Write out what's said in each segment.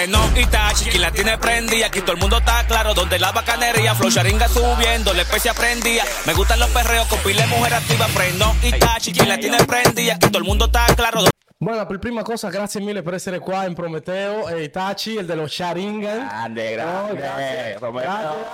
Freno y tachi, quien la tiene prendida. Aquí todo el mundo está claro donde la bacanería. Flow charinga subiendo, la especie aprendía. Me gustan los perreos con pile mujer activa. Freno y tachi, quien la tiene prendida. Aquí todo el mundo está claro. Bueno, per prima cosa, grazie mille per essere qua in Prometeo. E Itachi, il dello Sharingan. Grande, grande. grazie. Prometeo.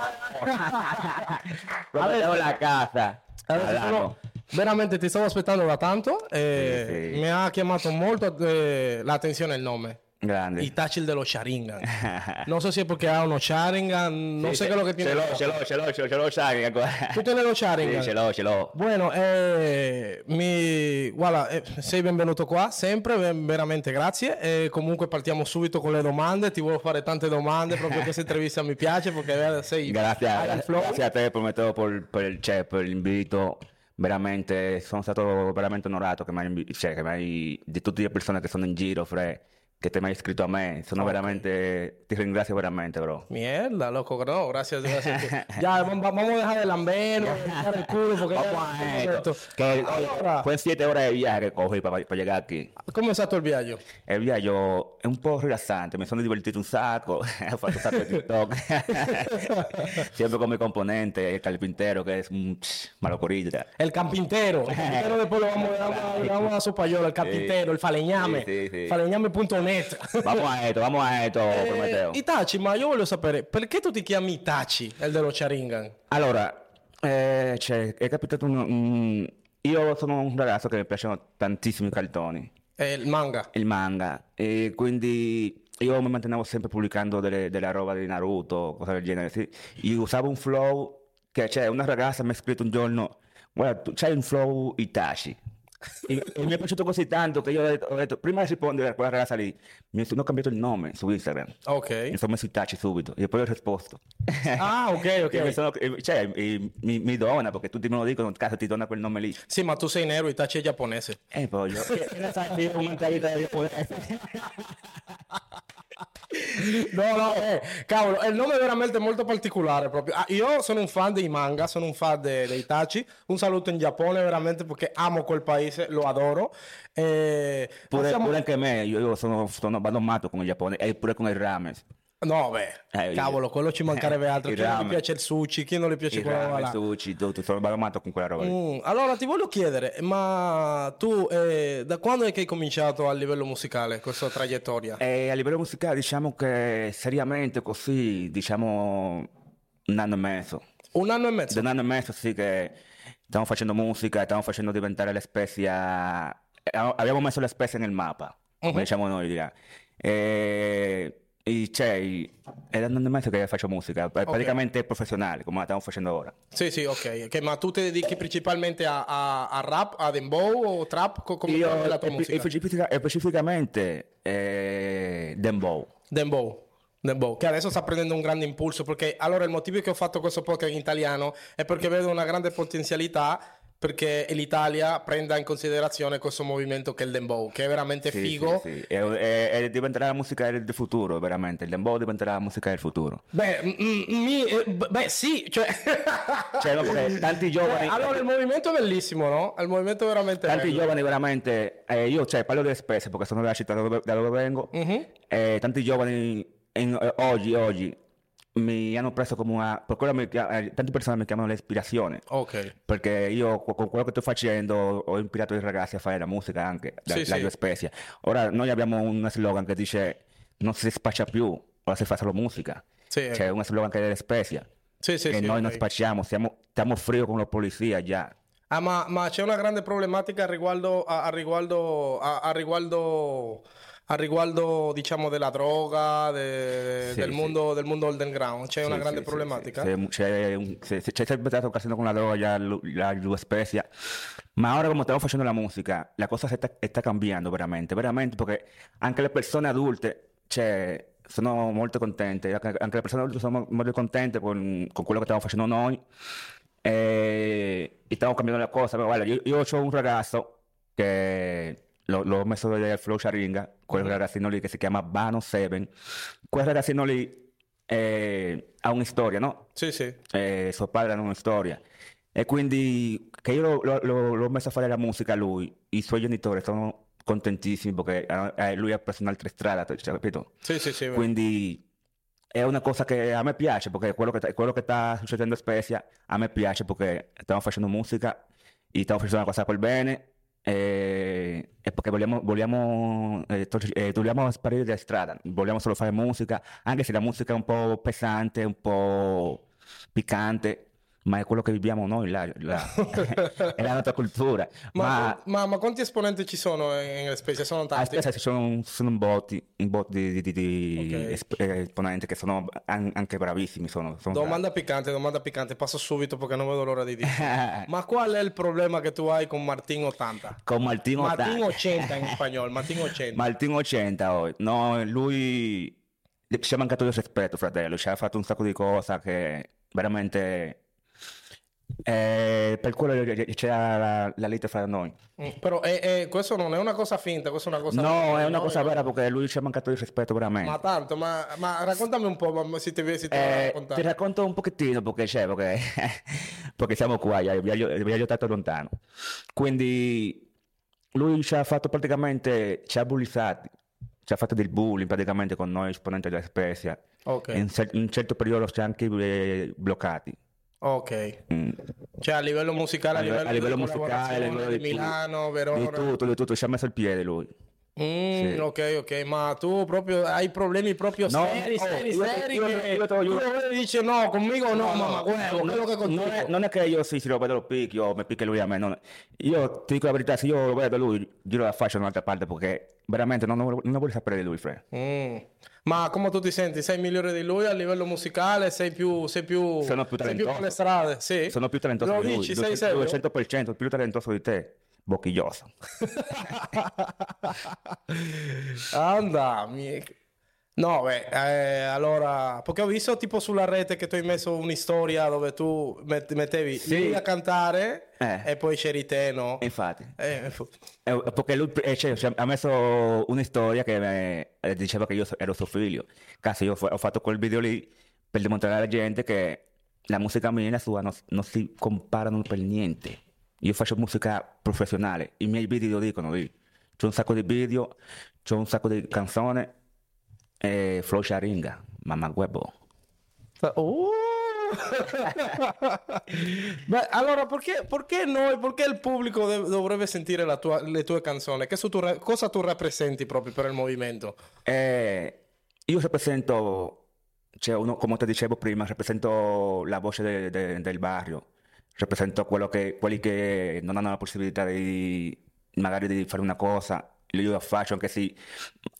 Prometeo la casa. Sono- veramente ti stavo aspettando da tanto e Sì, sì. mi ha chiamato molto eh, l'attenzione il nome. Grande. Itachi il dello Sharingan. Non so se è perché ha uno Sharingan, no Sì, qué es lo que tiene. Ce l'ho, ce l'ho, ce l'ho, ce l'ho, Sharingan ancora. Tú tienes lo Sì, Sharingan. ce l'ho, ce l'ho. Bueno, eh, mi, guarda, eh, sei benvenuto qua, sempre, veramente grazie. E comunque partiamo subito con le domande, ti voglio fare tante domande, proprio questa intervista mi piace perché eh, sei... Grazie, flow. grazie a te Prometeo per, per, cioè, per l'invito. Veramente, sono stato veramente onorato che mi hai, cioè, che mi hai- di tutte le persone che sono in giro, Fre, che te mi hai iscritto a me. Sono veramente, ti ringrazio veramente, bro. Mierda, loco, no, gracias, gracias. ya, vamos, vamos a dejar el lambeno, dejar el culo, porque ya- Vamos a esto. esto. Que, oye, Allora, fue siete horas de viaje que cogí para, llegar aquí. come è stato il viaggio? El viaje è un po' rilassante, mi sono divertito un sacco, ho fatto un sacco di TikTok, siempre con mi componente, el carpintero, que es un malocorita. El carpintero. El carpintero después lo vamos, le vamos, a- le vamos a dar su payola, el carpintero, el faleñame. Sì, sì, sì. Faleñame.net. Vamos a esto, vamos a esto, Prometeo. Eh, Itachi, ma io voglio sapere, perché tu ti chiami Itachi, il dello Sharingan? Allora, eh, cioè, è capitato un, un- Io sono un ragazzo che mi piacciono tantissimi cartoni, Eh, il manga. il manga, e quindi io mi mantenevo sempre pubblicando delle, della roba di Naruto, cose del genere, sì. Io usavo un flow che, cioè, una ragazza mi ha scritto un giorno, guarda, tu c'hai un flow Itachi. E, e mi è piaciuto così tanto che io ho detto, ho detto, prima di rispondere a quella ragazza lì, mi sono cambiato il nome su Instagram. Ok. Mi sono messo Itachi subito e poi ho risposto. Ah, ok, Che mi ok. sono- eh, cioè, eh, mi, mi dona perché tutti me lo dicono, cazzo ti dona quel nome lì. Sì, ma tu sei nero, Itachi è giapponese. E poi io, che che ne sai che io ho mentalità di No, no, eh, cavolo, il nome è veramente molto particolare proprio. Ah, io sono un fan dei manga, sono un fan de- dei Itachi. Un saluto in Giappone veramente perché amo quel paese, lo adoro. Eh, Pure, passiamo- pure anche me, io, io sono, sono vado matto con il Giappone e pure con il ramen. No, beh, Eh, cavolo, quello ci mancherebbe altro. il Chi non gli piace il sushi, chi non gli piace Il quella roba là. sushi, tutto, sono vado matto con quella roba. Mm, allora ti voglio chiedere, ma tu eh, da quando è che hai cominciato a livello musicale questa traiettoria? E a livello musicale diciamo che seriamente così, diciamo un anno e mezzo. Un anno e mezzo? Da un anno e mezzo sì che stiamo facendo musica, stiamo facendo diventare la Spezia... eh, Abbiamo messo la Spezia nel mappa, come Mhm. diciamo noi, dirà. E, e cioè, è da un anno e mezzo che faccio musica, pr- praticamente professionale, come la stiamo facendo ora. Sì, sì, ok. ok, Ma tu ti dedichi principalmente a, a- a rap, a dembow o trap? Co- come Io, è la tua e- e musica? specifica- e specificamente eh, Dembow. Dembow. Dembow, che adesso sta prendendo un grande impulso perché allora il motivo che ho fatto questo podcast in italiano è perché vedo una grande potenzialità perché l'Italia prenda in considerazione questo movimento che è il Dembow, che è veramente Sì, figo. sì, sì. E, e- e diventerà la musica del, futuro, veramente. Il Dembow diventerà la musica del futuro. Beh, mi- eh, beh, sì, cioè... Cioè, perché tanti giovani... Eh, allora il movimento è bellissimo, no? Il movimento è veramente Tanti bello. giovani veramente, eh, io cioè, parlo delle spese perché sono della città da dove, da dove vengo, Mhm. eh, tanti giovani in- eh, oggi, oggi mi hanno preso come una, per quello mi eh, tante persone mi chiamano l'ispirazione, Ok. perché io co- con quello che sto facendo ho ispirato i ragazzi a fare la musica anche, la, Sì, la sì. Io Spezia. Ora noi abbiamo un slogan che dice non si spaccia più, ora si fa solo musica, Sì, c'è un slogan che è dell'Espezia, sì, sì. e sì, noi ok. non spacciamo, siamo, stiamo frio con la polizia già. Ah, ma, ma c'è una grande problematica a riguardo, a, a riguardo, a, a riguardo, a riguardo, diciamo, della droga, de- Sì, del, sì. mondo, del mondo underground. C'è una Sì, grande sì, sì, problematica? C'è, un- sì, c'è sempre stata occasione con la droga, la Luz Spezia. Ma ora come stiamo facendo la musica, la cosa sta, sta cambiando veramente, veramente, perché anche le persone adulte, cioè, sono molto contente, anche le persone adulte sono molto contente con, con quello che stiamo facendo noi. E, e stiamo cambiando la cosa. Guarda, io, io ho un ragazzo che l'ho, l'ho messo del Flow Sharinga, quel ragazzino lì che si chiama Bano Seven. Quel ragazzino lì eh, ha una storia, no? Sì, sì. Eh, suo padre ha una storia. E quindi che io lo- lo- lo- l'ho messo a fare la musica a lui, i suoi genitori sono contentissimi perché eh, lui ha preso un'altra strada, cioè, capito? Sì, sì, sì. Quindi è una cosa che a me piace perché quello che, quello che sta succedendo a Spezia a me piace perché stiamo facendo musica e stiamo facendo una cosa per bene e, e perché vogliamo, vogliamo, eh, eh, dobbiamo sparire dalla strada, vogliamo solo fare musica, anche se la musica è un po' pesante, un po' piccante, ma è quello che viviamo noi, là, là. è la nostra cultura. Ma, Ma, ma, ma quanti esponenti ci sono in, Spezia? Sono a tanti? Ci sono, un- sono un bot di, di- di- di Ok. esp- eh, esponenti che sono an- anche bravissimi. Sono, sono Domanda piccante, domanda piccante, passo subito perché non vedo l'ora di dire. bravi. Ma qual è il problema che tu hai con Martin 80? Con Martin 80. 80 in spagnolo, Martin 80. Martino 80 oh. No, lui ci è mancato di rispetto, fratello. Ci ha fatto un sacco di cose che veramente... eh, per quello c'era la, la lite fra noi. Mm, Però eh, eh, questo non è una cosa finta, questa è una cosa No, è una cosa vera perché lui ci ha mancato di rispetto veramente. Ma tanto, ma, ma raccontami un po', ma se ti, se ti Eh, ti racconto un pochettino perché c'è, perché, perché siamo qua, vi ha aiutato lontano. Quindi lui ci ha fatto praticamente, ci ha bullizzati, ci ha fatto del bullying praticamente con noi esponenti della Spezia. Ok, In, in un certo periodo ci ha anche eh, bloccati. Ok. Mm. Cioè a livello musicale, a, livello, a livello di musicale, a livello di Milano, di Verona. tutto, di tutto, ci ha messo il piede lui. Mm, Sì. Ok, ok, ma tu proprio hai problemi proprio No, seri, oh, seri, io- seri io- io te lo tu giuro. lo vedi e dici no, conmigo no, mamma, huevo, quello che contigo. non, è, non è che io sì, se lo vedo lo picchio mi picchia lui a me. non Io ti dico la verità, se io lo vedo lui, giro la faccia da un'altra parte perché veramente non, non, non voglio sapere di lui, Fred. Mm. Ma come tu ti senti? Sei migliore di lui a livello musicale? Sei più, sei più, Sono più sei più talentoso. per le strade? Sì. Sono più talentoso Lo di lui. dici, sei serio? 200% più talentoso di te. Bocchiglioso. Anda. No, beh, eh, allora, perché ho visto tipo sulla rete che tu hai messo un'istoria dove tu met- mettevi Sì. lui a cantare Eh. e poi c'eri te, no? Infatti. Eh, fu- Eh, Perché lui eh, cioè, cioè, ha messo una storia che me- eh, diceva che io ero suo figlio. Cazzo, io ho fatto quel video lì per dimostrare alla gente che la musica mia e la sua non, non si comparano per niente. Io faccio musica professionale, i miei video lo dicono lì. C'è un sacco di video, c'è un sacco di canzoni e flow sharinga, mamma huevo. Uh. Beh, allora, perché, perché noi, perché il pubblico dev- dovrebbe sentire la tua- le tue canzoni? Tu ra- cosa tu rappresenti proprio per il movimento? Eh, io rappresento, cioè uno, come ti dicevo prima, rappresento la voce de- de- del barrio, rappresento quello che, quelli che non hanno la possibilità di magari di fare una cosa, io la faccio anche se,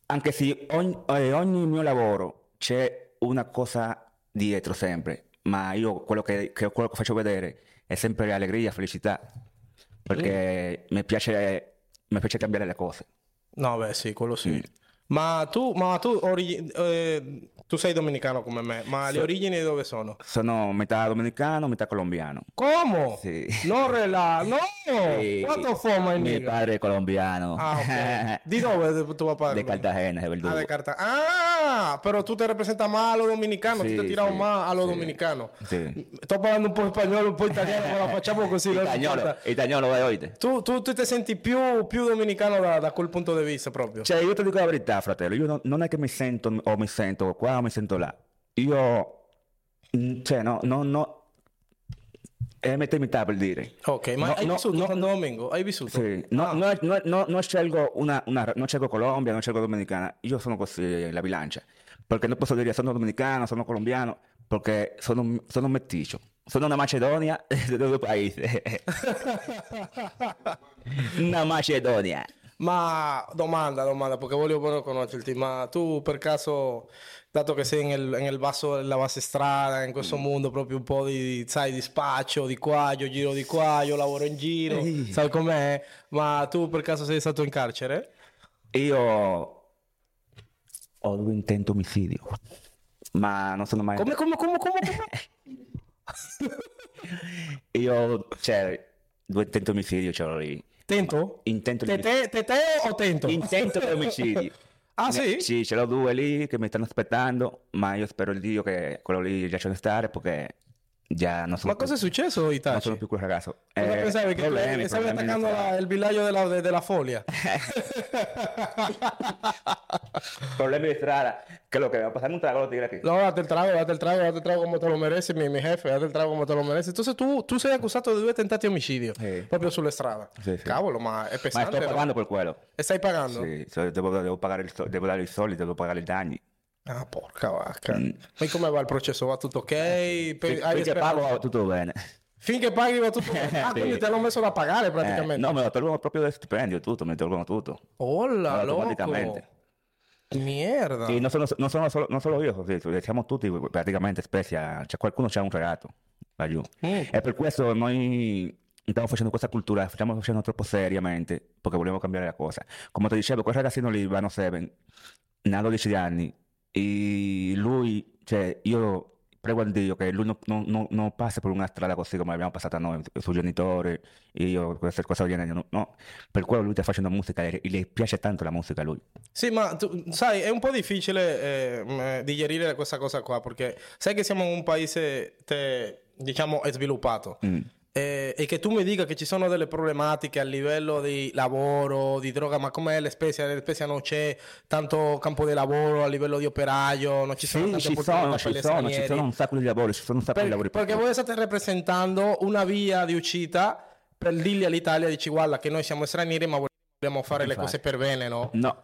anche se ogni, eh, ogni mio lavoro c'è una cosa dietro sempre, ma io quello che, che- quello che faccio vedere è sempre allegria, felicità, perché mi piace, mi piace cambiare le cose. No, beh, sì, quello sì. Ma tu, ma tu, origi- eh, tu sei dominicano come me, ma le origini di dove sono? Sono metà dominicano, metà colombiano. Come? Sì. Non rela, no! Sì. Quanto fuma in Mi Niga? padre è colombiano. Ah, ok. Di dove è tuo papà? De Cartagena, es Ah, verdugo. de Carta- Ah, pero tú te representas más a lo dominicano, Sì, tú te has tirado sì, más a lo sì. dominicano. Sì. Sto parlando un po' spagnolo, un po' italiano, ma la facciamo così. non Itagnolo, importa. itagnolo, vai, oite. Tu, tu, tu ti senti più, più dominicano da, da quel punto di vista proprio. Cioè, io ti dico la verità, fratello. Io non, non è che mi sento o mi sento qua o mi sento là. Io, mm, cioè, no, no, no. È metà e metà per dire. ok, ma No, hai no, vissuto no. Santo Domingo? Hai vissuto? Sì, no, Ah. no, no, no, scelgo una, una, non scelgo Colombia, non scelgo Dominicana. Io sono così, la bilancia. Perché non posso dire sono dominicano, sono colombiano, perché sono, sono meticcio. Sono una Macedonia di due paesi. una Macedonia. Ma domanda, domanda, perché voglio proprio conoscerti, ma tu per caso, dato che sei nel, nel basso della base strada, in questo mondo proprio un po' di, sai, di spaccio, di qua, io giro di qua, io lavoro in giro, Ehi. sai com'è? Ma tu per caso sei stato in carcere? Io ho due intenti omicidio, ma non sono mai... Come, come, come, come, come? Io, cioè, due intenti omicidio ce l'ho lì. Tento? Intento di... Tete, tete o tento? Intento di omicidio. Ah, sì? Sì, ce l'ho due lì che mi stanno aspettando, ma io spero il Dio che quello lì lasciano stare perché già non sono Ma cosa è successo, non Itachi? sono più quel ragazzo. Cosa Eh, pensavi che problemi, stavi problemi attaccando la- il villaggio della, de- della foglia? Problemi di strada. Che lo que va a pasar un trago lo tigre aquí. No, date el trago, date el trago, date el trago como te lo merece, mi, mi jefe, date el trago come te lo merece. Entonces tu, tu sei accusato di due tentati omicidio, Sì. proprio sulla strada. Sì, sì. Cavolo, ma è Ma pesante, sto no? pagando per quello. E stai pagando? Sì, so- devo, devo pagare il devo dare i soldi, devo pagare i danni. Ah, porca vacca. Mm. Ma come va il processo? Va tutto ok? Fin- hai Finché pago va tutto bene. Finché paghi va tutto bene? Ah, Sì. quindi te l'ho messo da pagare Eh, praticamente. no, me lo tolgono proprio del stipendio, tutto, me lo tolgono tutto. Hola, loco. automaticamente. Mierda. E non sono, non sono solo, non solo io, così, siamo tutti praticamente Spezia, cioè qualcuno c'ha un regato laggiù. Mm. E per questo noi stiamo facendo questa cultura, stiamo facendo troppo seriamente, perché vogliamo cambiare la cosa. Come ti dicevo, quel ragazzino lì, Vano Seven, ne ha 12 anni, e lui, cioè, io prego a Dio che lui non, non, non, non passi per una strada così come l'abbiamo passata noi, i suoi genitori, io, queste cose del genere, no, no. Per quello lui sta facendo musica e gli piace tanto la musica a lui. Sì, ma tu, sai, è un po' difficile eh, mh, digerire questa cosa qua, perché sai che siamo un paese, te- diciamo, sviluppato. Mm. Eh, e che tu mi dica che ci sono delle problematiche a livello di lavoro, di droga, ma com'è l'Spezia? L'Spezia non c'è tanto campo di lavoro a livello di operaio, non ci sono Sì, tante ci sono, ci sono, ci sono un sacco di lavori, ci sono un sacco di Per- lavori per perché voi state rappresentando una via di uscita per dirgli all'Italia, dici guarda che noi siamo stranieri ma vogliamo fare le Infatti. cose per bene, no? No,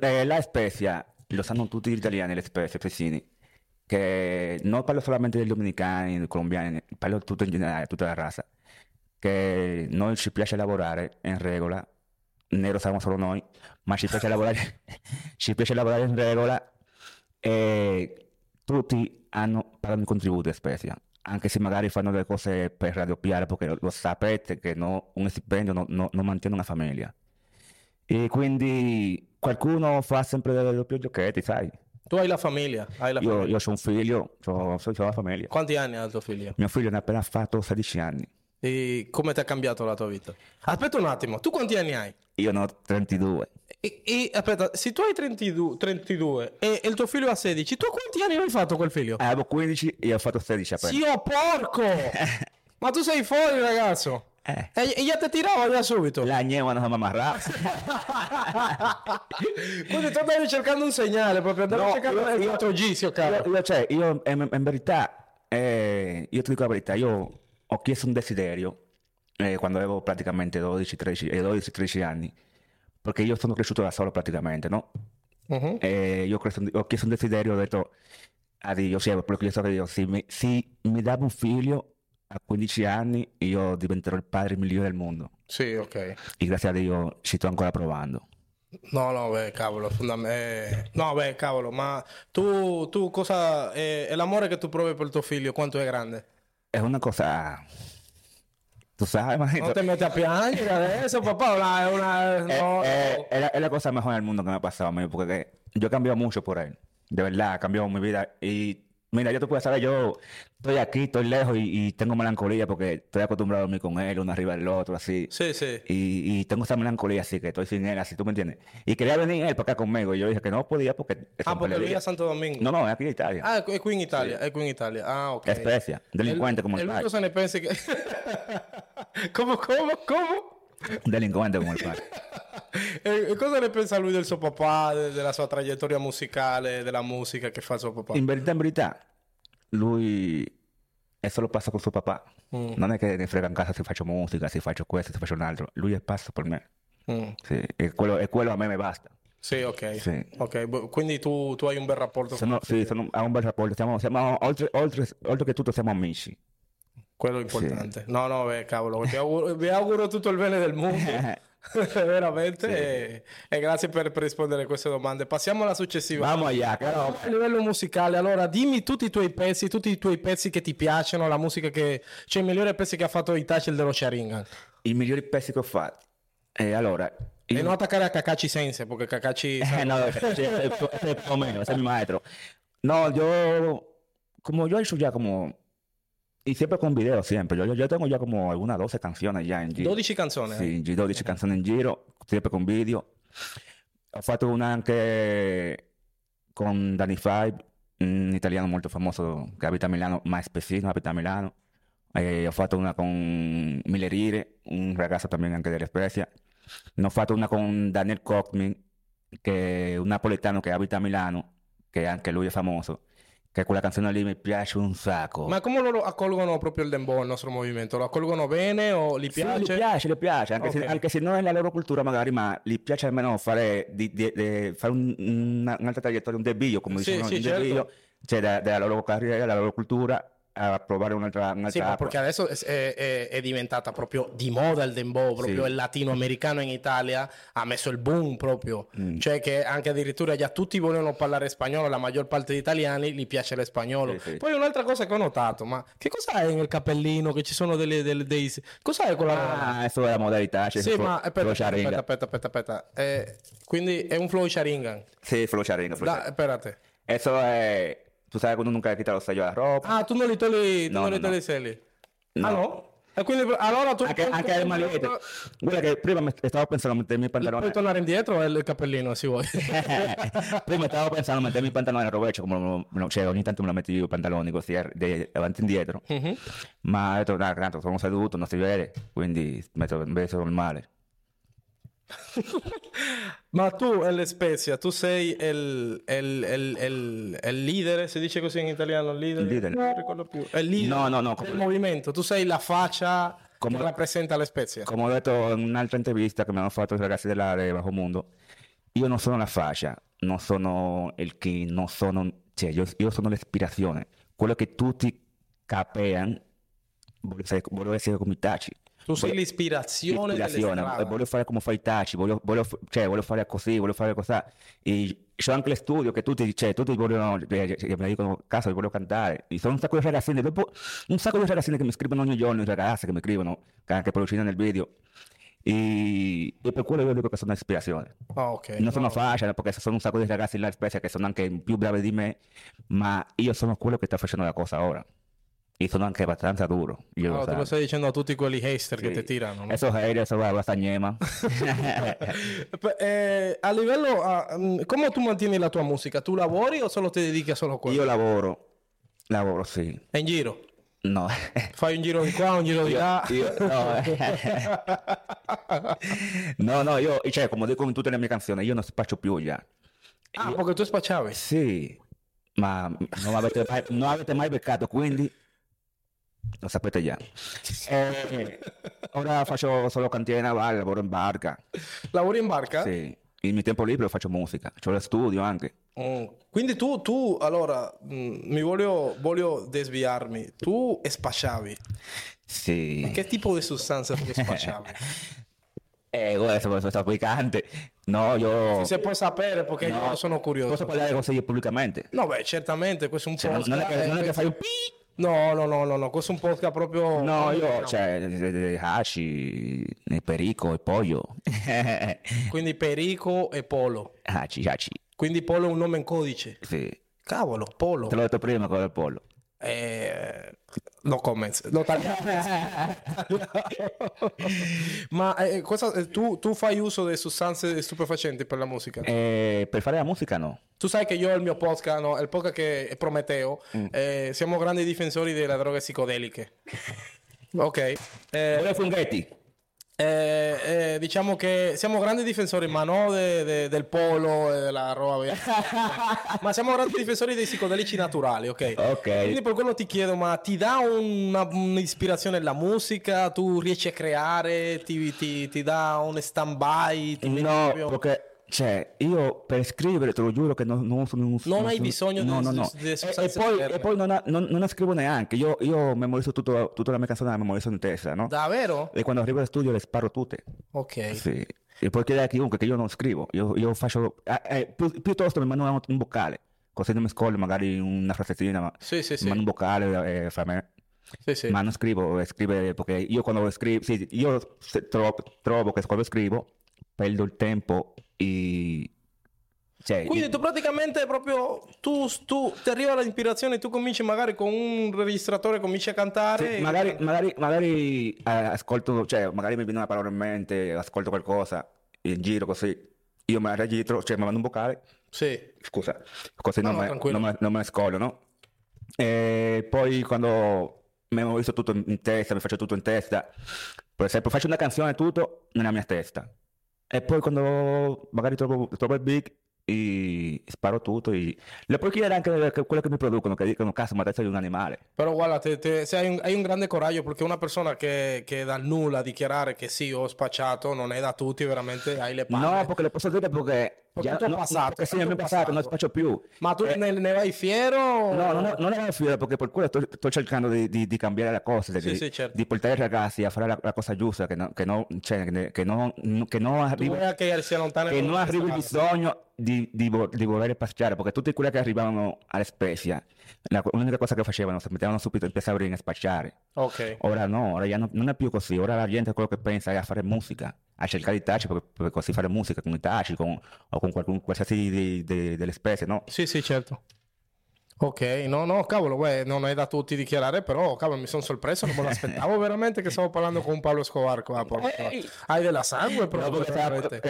eh, la Spezia, lo sanno tutti gli italiani, le Spezie, Fessini, che non parlo solamente degli dominicani, dei colombiani, parlo tutto in generale, tutta la razza, che noi ci piace lavorare in regola, nero siamo solo noi, ma ci piace lavorare, ci piace lavorare in regola e tutti hanno, pagano i contributi a Spezia. Anche se magari fanno delle cose per raddoppiare, perché lo, sapete che no- un stipendio no- no- non mantiene una famiglia. E quindi qualcuno fa sempre dei doppi giochetti, sai? Tu hai la famiglia, hai la Io, famiglia. io ho un figlio, ho, ho la famiglia. Quanti anni ha il tuo figlio? Mio figlio ne ha appena fatto 16 anni. E come ti ha cambiato la tua vita? Aspetta un attimo, tu quanti anni hai? Io ne ho 32. E, e- aspetta, se tu hai 32, 32 e, e il tuo figlio ha 16, tu quanti anni hai fatto quel figlio? Eh, Avevo 15 e ho fatto 16 appena. Zio porco! Ma tu sei fuori, ragazzo! Eh. E, e già ti tirava già subito. La gnema non mi amarrava. Quindi tu andavi cercando un segnale proprio, andavi No, cercando io- il io- 4G, zio Io, caro. io, cioè, io in, in verità, eh, io ti dico la verità, io ho chiesto un desiderio eh, quando avevo praticamente 12, 13, eh, 12, 13 anni, perché io sono cresciuto da solo praticamente, no? Mhm. E io ho chiesto, ho chiesto un desiderio, ho detto a Dio, sì, quello che gli so che Dio, se mi, se mi dava un figlio a 15 anni, io diventerò il padre migliore del mondo. Sì, ok. E grazie a Dio ci sto ancora provando. No, no, beh, cavolo, fondam- eh, no, beh, cavolo, ma tu, tu cosa, eh, l'amore che tu provi per tuo figlio, quanto è grande? È una cosa... Tu sai, manito? Non ti metti a piangere adesso, papà, una, è una, Eh, no, eh, no. es, la, es la cosa mejor del mundo que me ha pasado a mí, porque yo he cambiado mucho por él. De verdad, ha cambiado mi vida. Y mira, yo te puedo saber, yo estoy aquí, estoy lejos y, y tengo melancolía porque estoy acostumbrado a dormir con él, uno arriba del otro, así. Sì, sì. Y, y tengo esa melancolía así, que estoy sin él, así, ¿tú me entiendes? Y quería venir él para acá conmigo. Y yo dije que no podía porque... es Ah, un perché lui pelería. è a Santo Domingo. No, no, es aquí en Italia. Ah, qui in Italia, è qui in Italia. Ah, ok. Es Especia, delincuente como e el lui padre. cosa ne pensi che... come, el padre. E, cosa ne pensa lui del suo papà, de- della sua traiettoria musicale, della musica che fa il suo papà? In verità, in verità, lui è solo passa con suo papà. Mm. Non è che ne frega in casa se faccio musica, se faccio questo, se faccio un altro. Lui è pazzo per me. Mm. Sì, e quello, e quello a me mi basta. Sì, ok. Sì. Ok, bu- quindi tu, tu hai un bel rapporto Sono, con sì, sono, ha un bel rapporto. Siamo, siamo- oltre, oltre, oltre che tutto siamo amici. Quello è importante. No, no, beh, cavolo, vi auguro, vi auguro tutto il bene del mondo. Veramente. E, e grazie per, per rispondere a queste domande. Passiamo alla successiva. Vamos allá, claro. A livello musicale, allora dimmi tutti i tuoi pezzi, tutti i tuoi pezzi che ti piacciono, la musica che... Cioè i migliori pezzi che ha fatto Itachi il dello Sharingan. I migliori pezzi che ho fatto. Eh, allora, E io- non attaccare a Kakashi Sense, perché Kakashi... Eh, no, es es mío, ese es mi maestro. No, yo, como yo he hecho ya como, y siempre con video, siempre. Yo, yo, tengo ya como algunas 12 canciones ya en giro. 12 canzoni. eh? Sì, in giro, 12 canzoni in giro, sempre con video. Ho fatto una anche con Danny Five, un italiano molto famoso che abita a Milano, ma è spessino, abita a Milano. Eh, ho fatto una con Miller un ragazzo también anche della Spezia. Ne ho fatto una con Daniel Cockmin, che è un napoletano che abita a Milano, che anche lui è famoso. Che quella canzone lì mi piace un sacco. Ma come loro accolgono proprio il dembow, il nostro movimento? Lo accolgono bene o gli Sì, piace? gli piace, gli piace, anche, Ok. se, anche se non è la loro cultura magari, ma gli piace almeno fare, di- di- di- fare un- una- un'altra traiettoria, un debiglio, come Sì, dicono, sì, un certo. debiglio, cioè dalla loro carriera, dalla loro cultura, a provare un'altra, Sì, un'altra ma acqua. perché adesso è, è- è- è diventata proprio di moda il dembow, proprio Sì. il latinoamericano in Italia ha messo il boom proprio, Mm. cioè che anche addirittura già tutti vogliono parlare spagnolo, la maggior parte degli italiani gli piace lo spagnolo. Sì, sì. Poi un'altra cosa che ho notato, ma che hai nel cappellino che ci sono delle, delle dei... Cos'hai con la... Ah, è la modalità, cioè, sì, ma aspetta, flow aspetta, aspetta, aspetta, aspetta. Eh, quindi è un flow sharingan. Sí, flow sharingan, flow Da, sharingan. espérate. Eso es, tú sabes cuando nunca le quita los sellos a la ropa. Ah, tu No, non li no, no. No. Ah no? Allora tu... Anche, anche le magliette. Guarda che prima stavo pensando a mettermi i pantaloni. Puoi tornare indietro il cappellino se vuoi. prima stavo pensando a mettermi i pantaloni al rovescio, come lo- lo- cioè ogni tanto me lo metto io i pantaloni così avanti e indietro. Ma ho detto, dai, tanto sono seduto, non si vede, quindi metto invece normale. Ma tu, El Spezia, tu sei il, il, il, il, leader, si dice così in italiano, leader? Leader. Non ricordo più. Il leader No, no, no, del movimento, tu sei la faccia Come- che rappresenta Le Spezia. Come ho detto in un'altra intervista che mi hanno fatto i ragazzi dell'area Bajo Mondo, io non sono la fascia, non sono il chi, non sono, cioè io, io sono l'ispirazione. Quello che tutti capeano, voglio essere, voglio essere come i Taci. Tu sei l'ispirazione delle Ispirazione, strade. voglio fare come fai Taci, cioè, fare così, fare così. E c'ho anche le studio che tutti, cioè, tutti vogliono, cioè, mi dicono, cazzo, voglio cantare. E sono un sacco di dopo un sacco di che mi scrivono ogni giorno, ragazze che mi scrivono, che anche poi uscire nel video. E, e per quello io dico che sono ispirazione. Ah, ok. Non sono No. facile perché sono un sacco di ragazzi in Spezia che sono anche più bravi di me, ma io sono quello che sta facendo la cosa ora. E sono anche abbastanza duro. Io Ah, lo tu so. lo stai dicendo a tutti quelli hater che Sì. ti tirano. no? Esos haters, eso va a ñema. Beh, eh, a livello, ah, mm, come tu mantieni la tua musica? Tu lavori o solo ti dedichi a solo quello? Io lavoro, lavoro sì. È in giro? No, Fai un giro di qua, un giro di là? io, no. no, no, io, cioè, come dico in tutte le mie canzoni, io non spaccio più già. ah, perché tu spacciavi? Sì, ma non avete mai, non avete mai beccato, quindi lo sapete già. Eh, ora faccio solo cantiere navale, lavoro in barca. Lavori in barca? Sì, in mio tempo libero faccio musica, c'ho lo studio anche. Mm. Quindi tu, tu allora, mm, mi voglio, voglio desviarmi. Tu spacciavi. Sì. Che tipo di sostanza tu spacciavi? Eh, questo, questo sta piccante. No, io... Se puoi sapere, perché No, io sono curioso. Posso parlare così pubblicamente? No, beh, certamente, questo è un Cioè, non, podcast. non è che, non è che fai un pi... No, no, no, no, no, questo è un podcast proprio... No, io, diciamo. cioè, eh, hashi, eh, perico e pollo. Quindi Perico e Polo. hashi, hashi. Quindi Polo è un nome in codice. Sì. Cavolo, Polo. Te l'ho detto prima con il pollo. Eh, no comments. Lo tagliamo. Ma eh, cosa, eh, tu, tu fai uso di sostanze stupefacenti per la musica? Eh, per fare la musica no. Tu sai che io ho il mio podcast, no, il podcast che è Prometeo, eh, siamo grandi difensori delle droghe psicodeliche. ok. Eh, Vuole funghetti? eh, eh, diciamo che siamo grandi difensori, ma no de- de- del polo e della roba. ma siamo grandi difensori dei psicodelici naturali, ok? Quindi per quello ti chiedo, ma ti dà una- un'ispirazione la musica? Tu riesci a creare? Ti, ti- ti dà un stand-by? No, proprio- perché, cioè, io per scrivere, te lo giuro che non, non sono un... Non hai sono- bisogno no, di- no, no. di- di E- E, poi, e poi non, ha- non, non la scrivo neanche. Io, io memorizzo tutto, tutta la mia canzone, la memorizzo in testa, no? Davvero? E quando arrivo al studio le sparo tutte. Ok. Sì. E puoi chiedere a chiunque che io non scrivo. Io, io faccio... eh, eh, pi- piuttosto mi mandano un vocale. Così non mi scollo magari una frasetta, ma Sì, sì, mi sì. mando un vocale e fa me. Sì, sì. Ma non scrivo, eh, scrivere perché io quando scrivo, sì, io se tro- trovo che quando scrivo perdo il tempo e... Cioè, Quindi tu praticamente proprio tu, tu ti arriva l'ispirazione, tu cominci magari con un registratore, cominci a cantare. sì, e- magari, magari, magari eh, ascolto, cioè magari mi viene una parola in mente, ascolto qualcosa in giro così, io la registro, cioè mi mando un vocale, Sì. scusa, così No, non, no, me, non me- non no? E poi quando memorizzo tutto in testa, mi faccio tutto in testa. Per esempio, faccio una canzone tutto nella mia testa. E poi quando magari trovo, trovo il beat e sparo tutto e le puoi chiedere anche quello che mi producono, che dicono, cazzo, ma adesso sei un animale. Però guarda, te- te- se hai, un, hai un grande coraggio perché una persona che, che dal nulla dichiarare che sì, ho spacciato, non è da tutti, veramente hai le palle. No, perché le posso dire perché... Perché tu hai no, passato, perché sì, perché nel tu mio hai passato non passato. spaccio più. Ma tu Eh, ne, ne vai fiero? No, non è, non è fiero perché per quello sto, sto cercando di, di- di cambiare la cosa, Sì, di, sì, certo. di portare i ragazzi a fare la, la cosa giusta, che, no, che, no, cioè, che, che non, che non Tu arrivi, vuoi che sia lontano che non arrivi il bisogno di, di, vo- di voler spacciare, perché tutti quelli che arrivavano alle Spezia, la- l'unica cosa che facevano, si mettevano subito in piazza a spacciare. Ok. Ora no, ora ya no- non è più così, ora la gente quello che pensa è a fare musica, a cercare i taci per, per così fare musica con i taci con, o con qualcun, qualsiasi di- di- delle specie, no? Sì, sì, certo. Ok, no, no, cavolo, uè, non è da tutti dichiarare, però, cavolo, mi sono sorpreso, non me l'aspettavo veramente che stavo parlando con Pablo Escobar qua. Hai della sangue No, proprio.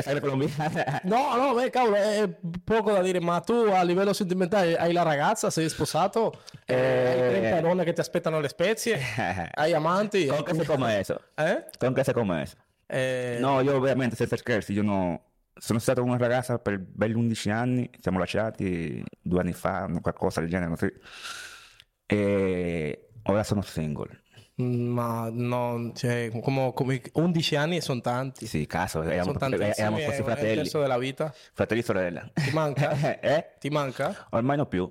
l'economia. No, no, beh, cavolo, è poco da dire, ma tu a livello sentimentale hai la ragazza, sei sposato, eh, hai 30 donne che ti aspettano le spezie, hai amanti, Con che sei commesso? eh? Con che sei commesso? Eh, No, io ovviamente senza scherzi, io no... Sono stato con una ragazza per belli 11 anni, siamo lasciati due anni fa, qualcosa del genere così. E ora sono single. Ma no, cioè, come, come 11 anni sono tanti. Sì, caso, eravamo, sono tantissimi, eravamo è fratelli. terzo della vita. Fratelli e sorella. Ti manca? eh? Ti manca? Ormai no più.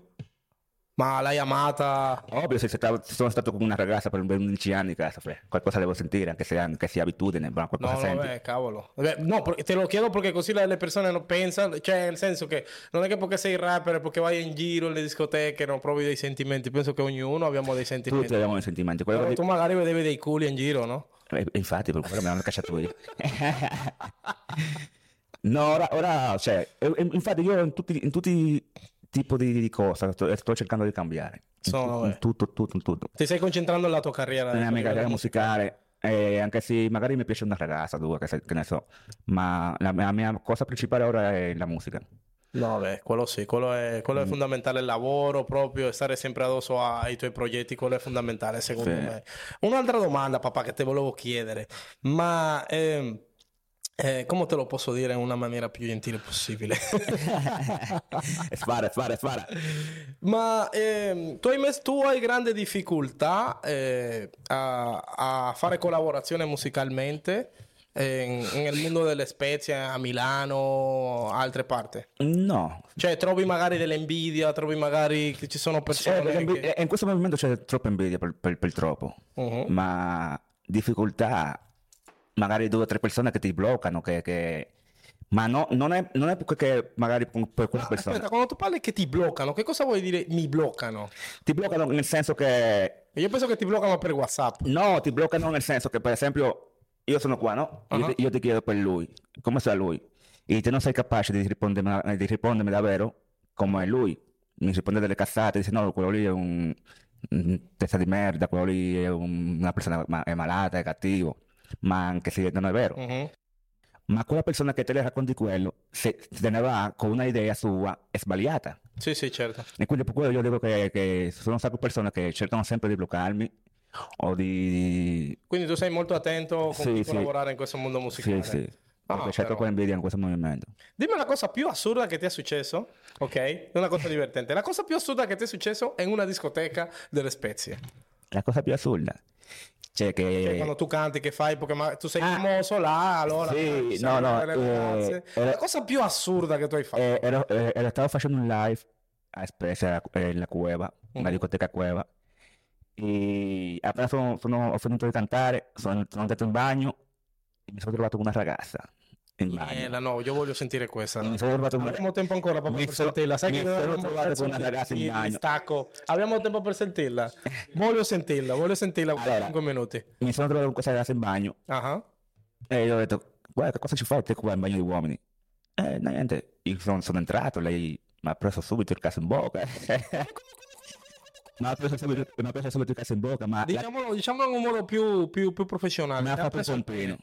Ma l'hai amata? Ovvio, se stavo- se sono stato con una ragazza per ben 11 anni, cazzo, fre, qualcosa devo sentire, anche se, anche se è abitudine, ma qualcosa No, no, senti. beh, cavolo. Beh, no, te lo chiedo perché così le, persone non pensano, cioè nel senso che non è che perché sei rapper, perché vai in giro nelle discoteche, non provi dei sentimenti. Penso che ognuno abbiamo dei sentimenti. Tutti abbiamo i sentimenti. Quello Però tu magari vedevi dei culi in giro, no? Eh, infatti, per quello me l'hanno cacciato io. no, ora, ora, cioè, eh, eh, infatti io in tutti, in tutti i tipi di, di cose sto, sto cercando di cambiare. In, tu- in eh. tutto, tutto, in tutto. Ti stai concentrando nella tua carriera. Nella mia carriera musicale, eh, anche se magari mi piace una ragazza, due, che, se- che ne so, ma la, la mia cosa principale ora è la musica. No, beh, quello sì, quello è, Mm. quello è fondamentale, il lavoro proprio, stare sempre addosso ai tuoi progetti, quello è fondamentale secondo Sì. me. Un'altra domanda, papà, che te volevo chiedere, ma ehm, eh, come te lo posso dire in una maniera più gentile possibile? spara, spara, spara. Ma ehm, tu, hai messo- tu hai grande difficoltà eh, a, a fare collaborazione musicalmente eh, in- nel mondo delle spezie a Milano, altre parti? No, Cioè, trovi magari delle invidia, trovi magari che ci sono Eh, persone perché che... in questo movimento c'è troppa invidia per, per- per troppo, Mhm. ma difficoltà, magari due o tre persone che ti bloccano, che, che- ma no, non, è, non è perché magari per per quelle persone, Aspetta, quando tu parli che ti bloccano, che cosa vuoi dire mi bloccano? ti bloccano nel senso che, Io penso che ti bloccano per WhatsApp. no, ti bloccano nel senso che per esempio io sono qua, no? Io, Ah. ti, io ti chiedo per lui, come sta lui? E te non sei capace di rispondermi, di rispondermi davvero come è lui. Mi risponde delle cazzate, dice no, quello lì è un, un testa di merda, quello lì è un- una persona ma- è malata, è cattivo. Ma anche se non è vero. Mhm. Ma quella persona che te le racconti quello, se se ne va con una idea sua, è sbagliata. Sì, sì, certo. E quindi per quello io dico che, che sono un sacco di persone che cercano sempre di bloccarmi o di... Quindi tu sei molto attento con Sì, sì. collaborare in questo mondo Sì, musicale. sì. Ah, Perché c'è troppa invidia in questo movimento. Dimmi la cosa più assurda che ti è successo, ok? Una cosa divertente. La cosa più assurda che ti è successo in una discoteca delle spezie. La cosa più assurda. Cioè che... Cioè, quando tu canti, che fai? Ma- tu sei Ah. famoso là, allora... Sì, ci no, no, eh, era- La cosa più assurda che tu hai fatto. Eh, ero, eh, ero- stavo facendo un live a Spezia, eh, la Cueva, una Mhm. discoteca Cueva. E appena sono, sono- ho finito di cantare, sono, sono andato in bagno e mi sono trovato con una ragazza in bagno. Eh, la no, io voglio sentire questa. Mi sono trovato con Abbiamo tempo ancora per sentirla. Sai mi che sono trovato una ragazza in bagno. stacco. Abbiamo tempo per sentirla. Voglio sentirla, voglio sentirla. Allora. 5 minuti. mi sono trovato con questa ragazza in bagno Ah, e io ho detto, guarda, cosa ci fai te qua in bagno di uomini? Eh, niente, io sono, sono entrato, lei mi ha preso subito il caso in bocca. mi ha preso subito, mi ha preso subito il caso in bocca, ma... la- Diciamolo, diciamolo in un modo più, più, più professionale. Mi ha fatto un preso- pompino.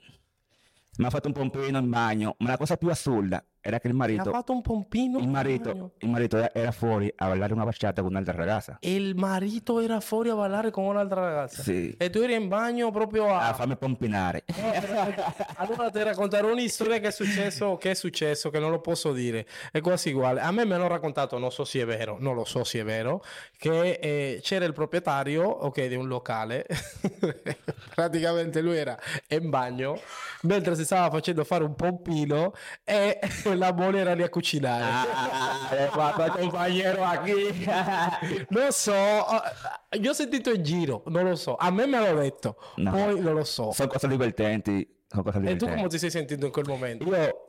Mi ha fatto un pompino in bagno. Ma la cosa più assurda era che il Ha marito, fatto un pompino. il marito, il marito era, fuori a ballare una bachata con un'altra ragazza. Il marito era fuori a ballare con un'altra ragazza. Sì. E tu eri in bagno proprio a... A farmi pompinare. Allora ti racconterò un'istoria che è successo, che è successo, che non lo posso dire. È quasi uguale. A me me l'hanno raccontato, non so se è vero, non lo so se è vero, che eh, c'era il proprietario, ok, di un locale. Praticamente lui era in bagno mentre si stava facendo fare un pompino e la era lì a cucinare. Ah, eh, guarda, compañero aquí. Non so, eh, io ho sentito in giro, non lo so. A me me l'hanno detto, No. poi non lo so. Sono cose divertenti. Sono cose E tu divertenti. come ti sei sentito in quel momento? Io,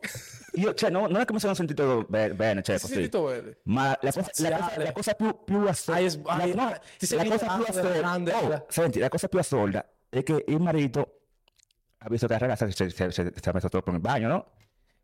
io, cioè, no, non è che mi sono sentito be- bene, cioè, così. sentito bene? Ma la cosa, la cosa- la cosa più, più assurda, la, no, la cosa più assurda, oh, senti, la cosa più assurda è che il marito ha visto che la ragazza si, si, si, si è messo troppo nel bagno, no?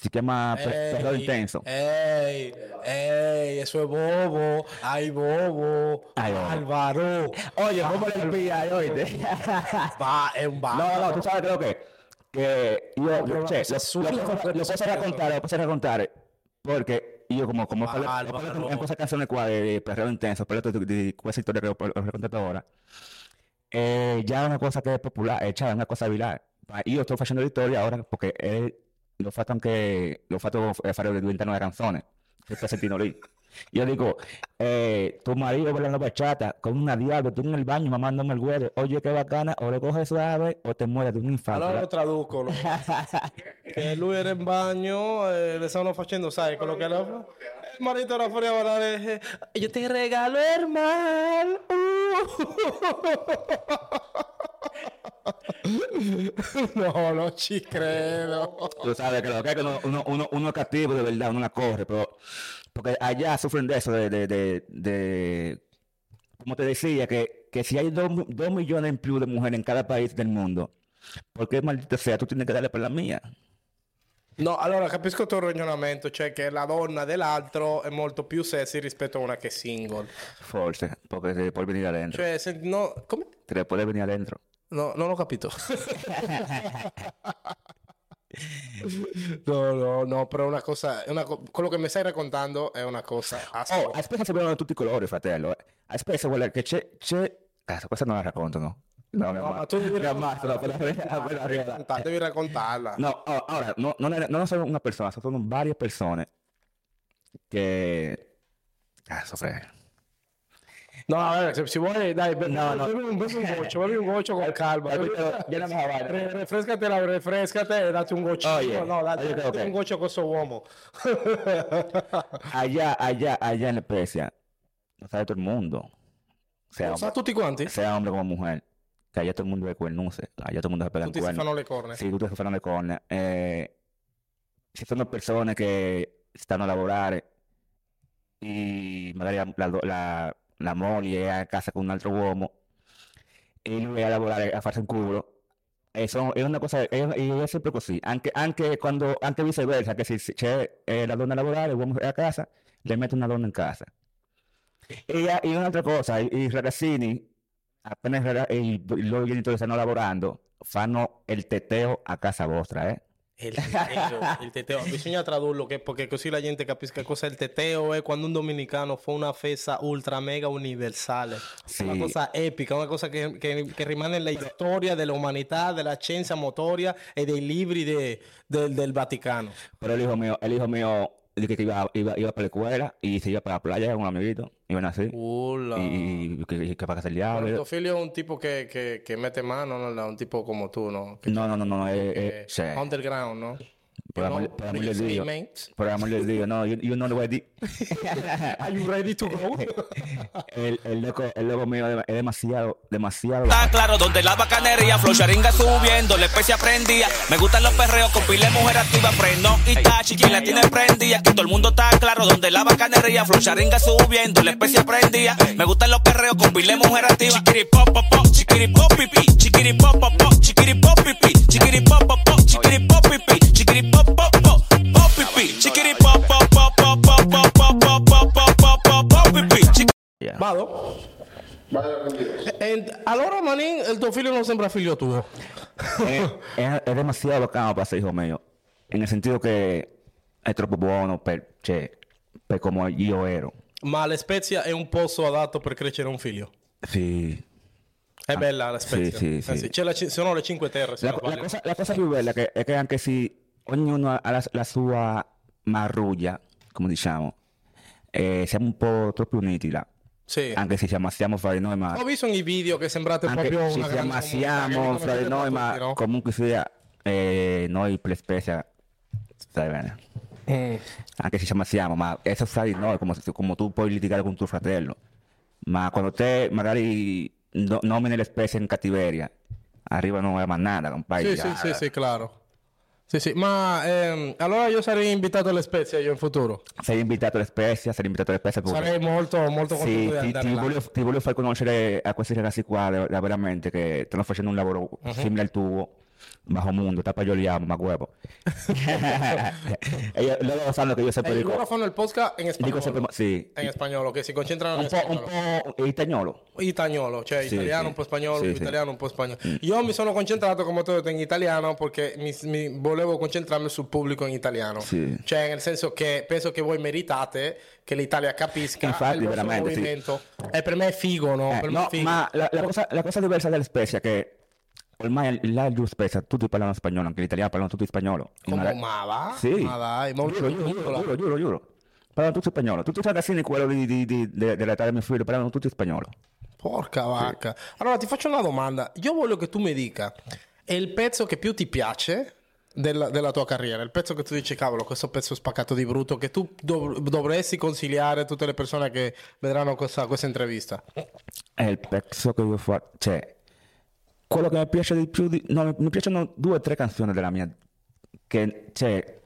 Pe- Periodo Ehi, Intenso. Ehi, ehi, eso es bobo. Ay, bobo. Ay, bobo. Álvaro. Oye, ¿cómo le spia, oíste? Va, è un No, bar. no, tú sabes creo que... Que io, però cioè, una cosa lo, assurda, lo, posso- lo posso raccontare, lo posso raccontare, perché io come, come ho parlato, ho Barbaro. parlato in questa canzone qua di Periodo Intenso, ho parlato di, di questa storia che ho, ho raccontato ora, e già è una cosa che è popolare, cioè è una cosa virale. Ma io sto facendo la storia ora perché eh, l'ho fatto anche, l'ho fatto eh, fare diventare una canzone, quel pezzettino lì. Io dico, eh, tu marido bailando bachata con una diablo, tú en el baño mamándome el güero, oye qué bacana, o lo coges suave o te mueres de un infarto. Allora lo traduco. lo- che lui era in bagno e le stavano facendo, sai, quello che era... Il marito era fuori a guardare. eh, Io ti regalo. Uh. No, non ci credo. Tú sabes que lo que uno, uno, uno, uno es castigo de verdad, uno la corre, pero porque allá sufren de eso, de, de, de, de- como te decía, que, que si hay dos, dos millones en plus de mujeres en cada país del mundo, ¿por qué maldita sea tú tienes que darle per la mia? No, allora capisco il tuo ragionamento, cioè che la donna dell'altro è molto più sexy rispetto a una che è single. Forse, porque te puedes venir adentro. Cioè, se, no, come? Te le puedes venir adentro. No, non ho capito. No, no, no, però è una cosa, una quello che mi stai raccontando è una cosa Oh, assurda. a spesso si vedono tutti i colori, fratello. eh. A spesso quella che c'è, c'è... Questa non la racconto, no? No, mi No, ma ammazzo. tu devi Mi ammazzo, no, appena- appena arriva la- raccontarla, devi raccontarla. No, oh, ahora, no, non, è- non sono una persona, sono varie persone che... Cazzo, frega. No, vabbè, se si vuole, dai, be- No, no. bevi un, bevi un goccio, bevi un goccio con calma. Dai, Bevi- però, lléname la vaina. Re- Refrescate, la, refrescate e date un goccino. Oye, no, date, oye, date ok. un goccio a questo uomo. Allá, allá, allá en la Especia, lo sabe todo el mundo. Sea Lo sa hombre, tutti quanti? sea hombre como mujer. Que allá todo el mundo ve cuernuce. Allá todo el mundo se pega si cuernos. le corna. Sì, tutti si fanno le corna. Eh, ci sono persone che stanno a lavorare e magari la, la, la, la moglie è a casa con un altro uomo e lui è a lavorare a farsi un culo. E sono- è una cosa, è, è sempre così, anche, anche quando, anche viceversa, che se se c'è eh, la donna a lavorare, l'uomo è a casa, le mette una donna in casa. E, e un'altra cosa, i, i ragazzini, appena i, raga- i, i loro genitori stanno lavorando, fanno il teteo a casa vostra, eh? Il teteo, il teteo. Bisogna tradurlo che- perché così la gente capisca cosa il teteo è quando un dominicano fa una festa ultra mega universale. Sì. Una cosa epica, una cosa che, che- che rimane nella storia dell'umanità, della scienza motoria e dei libri de- del, del Vaticano. Pero el hijo mío, el hijo mío, que iba, iba, iba para la escuela y se iba para la playa con un amiguito, iban así, Ulla. y, y que, que para casa el diablo. Tuo figlio è un tipo che, che- che mette mano, non è un tipo come tu, no? Che- No, no, no, no, eh, che- eh, cioè, underground, no? Per You amor, know, amor Dios. mates? Por amor de Dios, no, you, you know the way di- Are you ready to go? el, el loco, el loco mío es demasiado, demasiado. Está claro, donde la bacanería, flow sharinga subiendo, la especie prendía. Me gustan los perreos con pile mujer activa, prendo y tachi, quien la tiene prendía. Que todo el mundo está claro, donde la bacanería, flow sharinga subiendo, la especie prendía. Me gustan los perreos con pile mujer activa. Chiquiri pop pop pop, chiquiri pop pipi, chiquiri pop pop pop, chiquiri pop pipi, chiquiri pop pop En- allora, manín, el tuo figlio non sembra figlio tuo. es, es- es demasiado bacano para ser hijo mío. En el sentido que è troppo buono per, cioè, per come io ero. Ma la Spezia è un posto adatto per crescere un figlio. Sì. È bella la Spezia. sì, sì, Eh sì. C'è la sono le Cinque Terre, La, la cosa, la cosa più bella che, è che anche se ognuno ha la, la sua marruglia, come diciamo, eh, siamo un po' troppo uniti là. Sì. Anche se ci ammazziamo fra di noi, ma... Ho visto nei video che sembrate anche proprio una ci comunità, fra di noi, ma tutti, no? comunque sia, eh, noi per specie, stai bene. Mm. Anche se ci ammazziamo, ma eso fra di noi, come, come tu puoi litigare con tuo fratello. Ma quando te magari no- nomini le specie in cattiveria, arrivano la manada, compadre. Sì, sì, sì, sì, claro. Sì, sì, ma ehm, allora io sarei invitato alle Spezie io in futuro. Sei invitato alle specie, sei invitato alle specie perché... Sarei molto, molto contento Sì, di ti, ti voglio, ti voglio far conoscere a questi ragazzi qua, veramente, che stanno facendo un lavoro Mhm. simile al tuo, bajo mundo, tapaglioliamo, ma huevo. Ellos, loro sanno che io sempre Eh, dico, loro fanno il podcast in dico spagnolo. sempre, sì, In spagnolo, che si concentrano un in po', un po' italiano. Italiano, cioè Sì, italiano sì. un po' spagnolo, Sì, sì. italiano un po' spagnolo. Io mi sono concentrato, come ho detto, in italiano perché mi, mi- volevo concentrarmi sul pubblico in italiano. Sì. Cioè, nel senso che penso che voi meritate che l'Italia capisca Infatti, il veramente, movimento. E per me è figo, no? Eh, per me no, è figo. ma la, la cosa, la cosa diversa della Spezia è che ormai là giù Spezia tutti parlano spagnolo, anche gli italiani parlano tutti spagnolo. Come, Magari- ma va? Sì. Ma dai, ma Giuro, giuro, giuro, giuro, giuro, giuro. Parlano tutti spagnolo. Tutti i ragazzini, quello di, di, di, de- dell'età del mio figlio, parlano tutti spagnolo. Porca vacca. Allora ti faccio una domanda. Io voglio che tu mi dica, è il pezzo che più ti piace della, della tua carriera? Il pezzo che tu dici, cavolo, questo pezzo è spaccato di brutto, che tu dov- dovresti consigliare a tutte le persone che vedranno questa, questa intervista? È il pezzo che io faccio. Cioè, quello che mi piace di più. Di... No, mi, piacciono due o tre canzoni della mia. Che c'è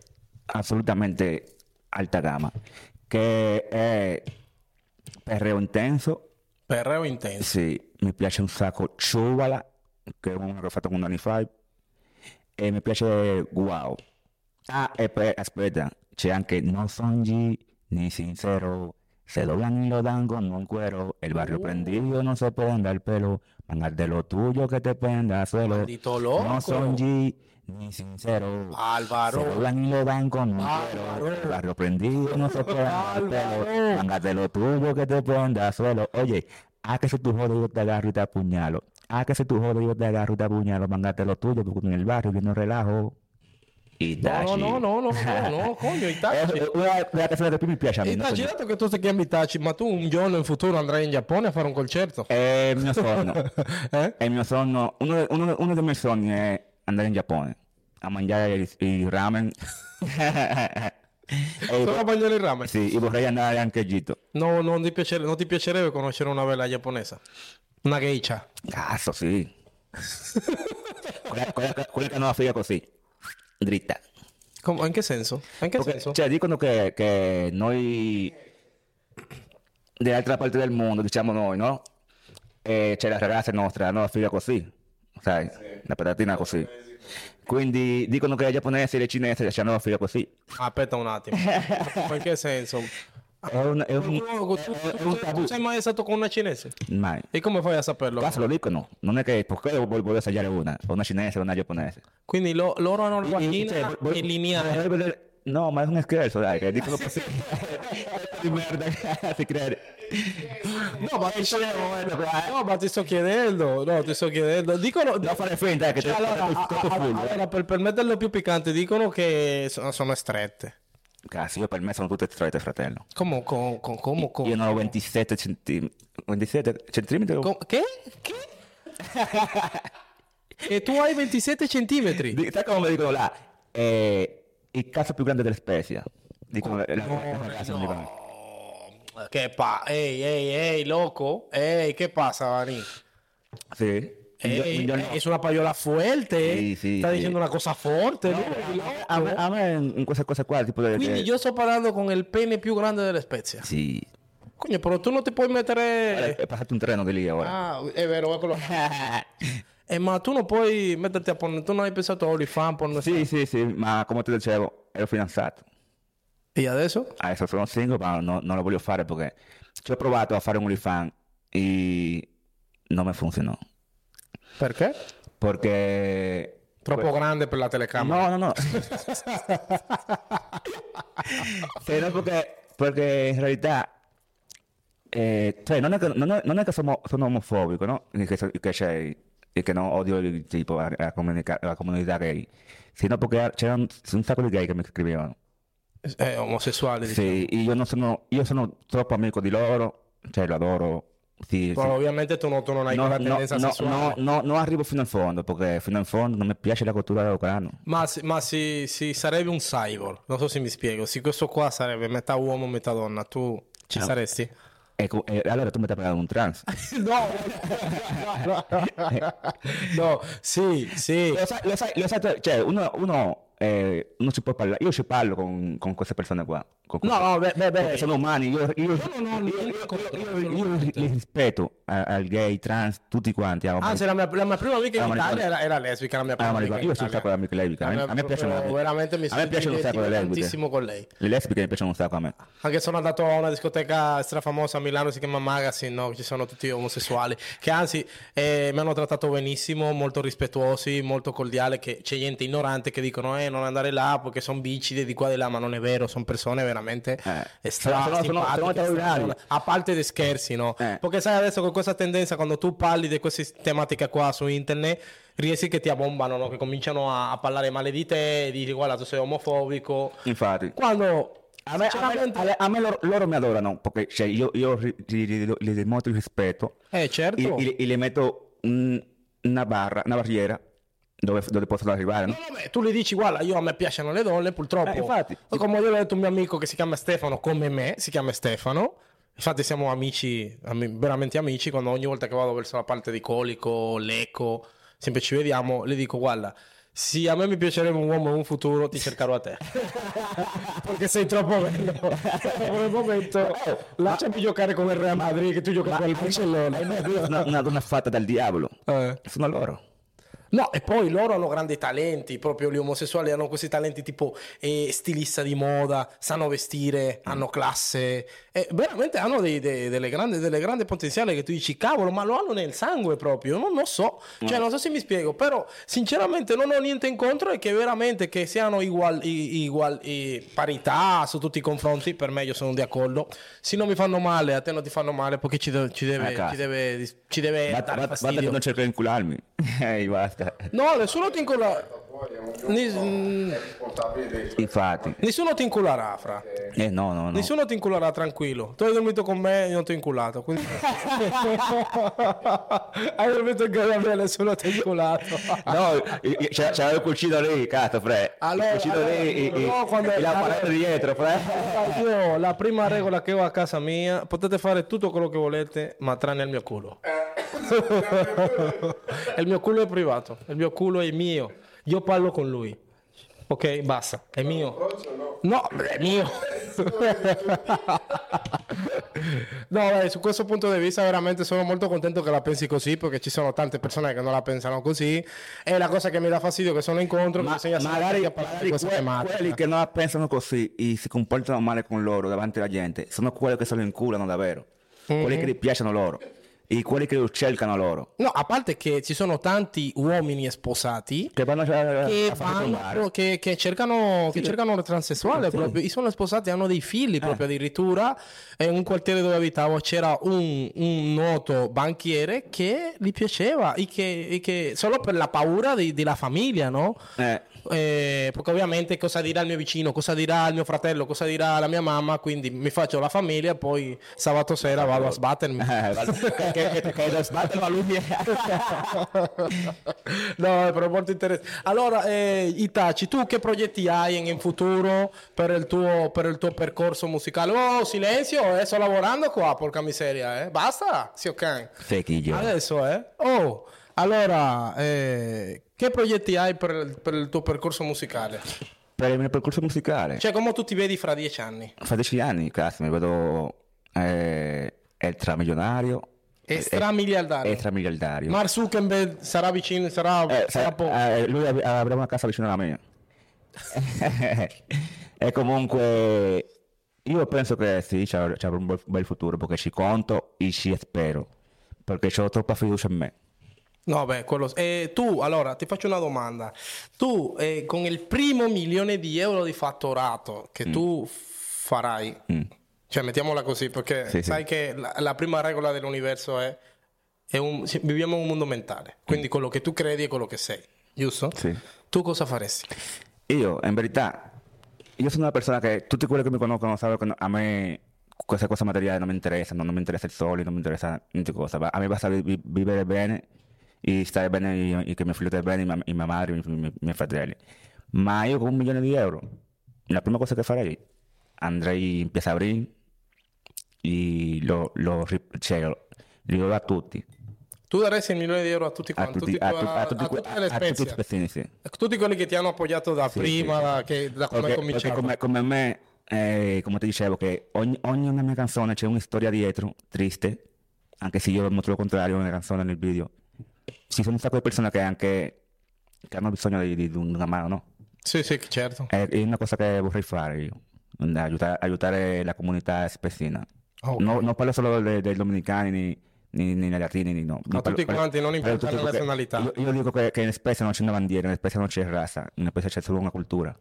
assolutamente alta gamma. Che è Perreo Intenso. Perreo intenso. Sì, mi piace un sacco Ciuvala, che è uno che ho fatto con Danny Five. E mi piace Wow. Ah, e poi aspetta, c'è anche No Songi ni Sincero. Se lo dan y lo dan como un cuero. El barrio prendido no se prenda el pelo. Mangas de lo tuyo que te prenda loco. No son G ni sincero. Álvaro. Se lo dan y lo dan con un cuero. Barrio prendido no se pelo. De lo tuyo que te prenda suelo. Oye, a que se tu jodo yo te agarro y te apuñalo. A que se tu jodo yo te agarro y te apuñalo. Mangate lo tuyo porque en el barrio yo no relajo. No, no, no, no, no, no, no, coño, Itachi. È una delle che più mi piace a me. Itachi, dato che tu ti chiami Itachi, ma tu un giorno in futuro andrai in Giappone a fare un concerto? È il mio sogno. Eh? È il mio sogno. Uno, uno- uno dei miei sogni è andare in Giappone a mangiare il, il ramen. Solo a mangiare il ramen? sì, e vorrei andare anche a Egitto. No, non ti, piacere- non ti piacerebbe conoscere una bella giapponesa? Una geisha? Cazzo, sì. quella, quella- quella che non la figa così, dritta. Come- in che senso? In che Perché, senso? cioè, dicono che, che noi dell'altra parte del mondo, diciamo noi, no? E c'è la ragazza nostra, no? La figlia così, sai? La patatina così. Quindi dicono che i giapponesi e i cinesi hanno la figlia così. Aspetta un attimo. In che senso? È un, è un, Tu, tu- è tu- un tu tabù. sei mai stato con una cinese? Mai. E come fai a saperlo? Cazzo lo dicono, non è che perché voglio, voglio assaggiare una, una cinese o una giapponese. Quindi lo- loro hanno la Cioè, vagina e lineare. voglio vedere- No, ma è un scherzo, dai, che dicono così. di merda, si crede. No, ma ti sto, no, ma ti sto chiedendo. No, ti sto chiedendo. Dicono. Non fare finta che Cioè, allora, a- a- allora, per, per metterlo più piccante, dicono che sono, sono strette. Cazzo, io per me sono tutte strette, fratello. Come, com, com, come, com- Io non ho 27 centimetri. 27 centimetri? com- che? Che? e tu hai 27 centimetri. Sai come dicono là? Eh, il caso più grande della specie. Dicono la, la, No, la dicono. no. Che pa... Ehi, ehi, ehi, loco. Ehi, che pasa, Vani? Sì. Un gio- Ehi, un giorno- eh, es una payola fuerte. Sì, sì, Sta sì. dicendo una cosa forte. lui, a, me, loco. a me in questa cosa qua, tipo de, Quindi de- io sto parlando con il pene più grande della spezia. Sì. Coño, però tu non ti puoi mettere... È passato un treno di lì ora. Ah, è vero, eccolo. Eh, ma tu non puoi metterti a porno, tu non hai pensato a OnlyFans, porno Sì, sì, sì, ma come ti dicevo, ero fidanzato. E adesso? Adesso sono single, ma no- non lo voglio fare perché ci ho provato a fare un OnlyFans e non mi funzionò. Perché? Perché... Troppo grande per la telecamera. No, no, no. Sì, no, perché, perché in realtà... eh, cioè, non è che, non è- non è che sono, sono omofobico, no? Che, che c'è... e che non odio il tipo la, la comunica- la comunità gay, sino perché c'erano un sacco di gay che mi scrivevano. Eh, omosessuale. diciamo. Sì, io non sono, io sono troppo amico di loro, cioè lo adoro. Sì, sì. ovviamente tu, no, tu non hai No, quella no, tendenza no, sessuale. no, no, non arrivo fino in fondo perché fino in fondo non mi piace la cultura dell'ucrano. Ma, ma si, si- sarebbe un cyborg, non so se mi spiego. Se questo qua sarebbe metà uomo, metà donna, tu ci saresti? Ecco, e allora tu mi stai un trans. No, no, sì, sì. Lo sai, lo sai, lo sai, cioè uno, uno, eh, non si può parlare, io ci parlo con, con queste persone qua. No, no, beh, beh, beh. sono umani, io, io, no, no, io- io- li rispetto al gay, trans, tutti quanti. Anzi, la mia, la mia prima amica in Italia era, era lesbica, la mia prima ma amica io sono un sacco di amiche lesbiche, a me, piacciono veramente mi a me piacciono un sacco le lesbiche. tantissimo con lei. Le lesbiche mi piacciono un sacco a me. Anche sono andato a una discoteca strafamosa a Milano, si chiama Magazine, no? Ci sono tutti omosessuali, che anzi eh, mi hanno trattato benissimo, molto rispettuosi, molto cordiali, che c'è gente ignorante che dicono eh non andare là perché sono bicide di qua e di là, ma non è vero, sono persone veramente Eh. stra- Sono- sono- sono- sono a parte di scherzi, no? Eh. Perché sai adesso con questa tendenza, quando tu parli di queste tematiche qua su internet, riesci che ti abbombano, no? Che cominciano a, a parlare male di te, e dici guarda tu sei omofobico. Infatti. Quando A me, sinceramente- a me- a me loro, loro mi adorano perché cioè, io, io gli dimostro il rispetto Eh certo. e, e- e le metto un- una barra, una barriera dove, dove possono arrivare. No? No, no, tu gli dici, guarda, io a me piacciono le donne, purtroppo. Eh, infatti. Come l'ho detto un mio amico che si chiama Stefano, come me, si chiama Stefano. Infatti siamo amici, ami- veramente amici, quando ogni volta che vado verso la parte di Colico, Lecco, sempre ci vediamo, le dico, guarda, se a me mi piacerebbe un uomo in un futuro, ti cercherò a te. Perché sei troppo bello. Per il momento, lasciami giocare con il Real Madrid, che tu giochi con il Barcellona. Una, una donna fatta dal diavolo. Eh. Sono loro. No, e poi loro hanno grandi talenti, proprio gli omosessuali hanno questi talenti tipo eh, stilista di moda, sanno vestire, hanno classe, e veramente hanno dei, dei- delle, grandi, delle grandi potenziali che tu dici, cavolo, ma lo hanno nel sangue proprio, non lo so, cioè non so se mi spiego, però sinceramente non ho niente in contro e che veramente che siano igual- i- parità su tutti i confronti, per me io sono d'accordo, se non mi fanno male, a te non ti fanno male perché ci, ci deve, Ah, ci deve, ci deve Va- dare va- Guarda fastidio. che non cerco di incularmi. Ehi, basta. No, nessuno ti inculerà. Poi è un Nis- giorno è responsabile dei suoi Infatti. Nessuno ti inculerà, fra. Eh, no, no, no. Nessuno ti inculerà, tranquillo. Tu hai dormito con me e non ti ho inculato. Quindi... hai dormito con me e nessuno ti ha inculato. No, c'è, c'era il cucino lì, cazzo, fre. Allora, il cucino allora, lì e, e- no, quando- e l'apparato dietro, fre. Io, la prima regola che ho a casa mia, potete fare tutto quello che volete, ma tranne il mio culo. il mio culo è privato, il mio culo è mio. Io parlo con lui. Ok, basta, è mio. No, è mio. no, beh, su questo punto di vista veramente sono molto contento che la pensi così perché ci sono tante persone che non la pensano così e la cosa che mi dà fastidio è che sono incontro Ma magari, che parlare di magari questa que- quelli che non la pensano così e si comportano male con loro davanti alla gente sono quelli che se lo inculano davvero. Quelli che gli piacciono loro e quelli che lo cercano loro. No, a parte che ci sono tanti uomini sposati Che vanno a, che, vanno che, che cercano, che cercano il transessuale proprio. I sono sposati, hanno dei figli proprio addirittura. In un quartiere dove abitavo c'era un, un noto banchiere che gli piaceva e che, e che- solo per la paura di- della famiglia, no? Eh, eh, perché ovviamente cosa dirà il mio vicino, cosa dirà il mio fratello, cosa dirà la mia mamma, quindi mi faccio la famiglia e poi sabato sera vado a sbattermi. Eh, che, che, che lo sbattere la luce. no, però molto interessante. Allora, eh, Itachi, tu che progetti hai in, futuro per il, tuo, per il tuo percorso musicale? Oh, silenzio, eh, sto lavorando qua, porca miseria, eh. Basta, sì, ok. Adesso, eh. Oh, allora, eh, che progetti hai per, per il tuo percorso musicale? Per il mio percorso musicale, Cioè, come tu ti vedi fra dieci anni? fra dieci anni, cazzo, mi vedo eh, extramilionario. Estramiliardario. Extramiliardario. Mark Zuckerberg sarà vicino, sarà, Eh, sarà sa- po- eh, lui av- avrà una casa vicino alla mia. e comunque io penso che sì, c'è, un bel, bel futuro perché ci conto e ci spero. Perché ho troppa fiducia in me. No, beh, quello... eh, tu, allora, ti faccio una domanda. Tu, eh, con il primo milione di euro di fatturato che tu farai, cioè mettiamola così, perché Mm. Sì, sì. sai che la, la prima regola dell'universo è, è un, sì, viviamo un mondo mentale, quindi quello che tu credi è quello che sei, giusto? Sì. Tu cosa faresti? Io, in verità, io sono una persona che tutti quelli che mi conoscono sanno che a me queste cose materiali non mi interessano, non mi interessa il sole, non mi interessa niente cosa. A me basta vi- vivere bene e stare bene, e che mio figlio stia bene, mia, mia madre, i miei, miei fratelli. Ma io con un milione di euro, la prima cosa che farei, andrei in Piazza Brin e lo, lo, cioè, lo, li do a tutti. Tu daresti il milione di euro a tutti A quanti, tutti, tutti, a, tu- a tutti, a tutte le a tutti spezzini, sì. quelli che ti hanno appoggiato da Sì, prima, sì, da, che- da come perché cominciato. come, come me, eh, come ti dicevo, che ogni, ogni una mia canzone c'è una storia dietro, triste, anche se io mostro lo contrario nella canzone, nel video. Ci sono un sacco di persone che anche che hanno bisogno di, di una mano, no? Sì, sì, certo. È, è una cosa che vorrei fare io, aiutare, aiutare la comunità spezzina. Ok. No, non parlo solo dei, dei dominicani, ni, ni, ni dei latini, ni no. A tutti quanti, non parlo- importa parlo la nazionalità. Io, io dico che, che in Spezia non c'è una bandiera, in Spezia non c'è razza, in Spezia c'è solo una cultura.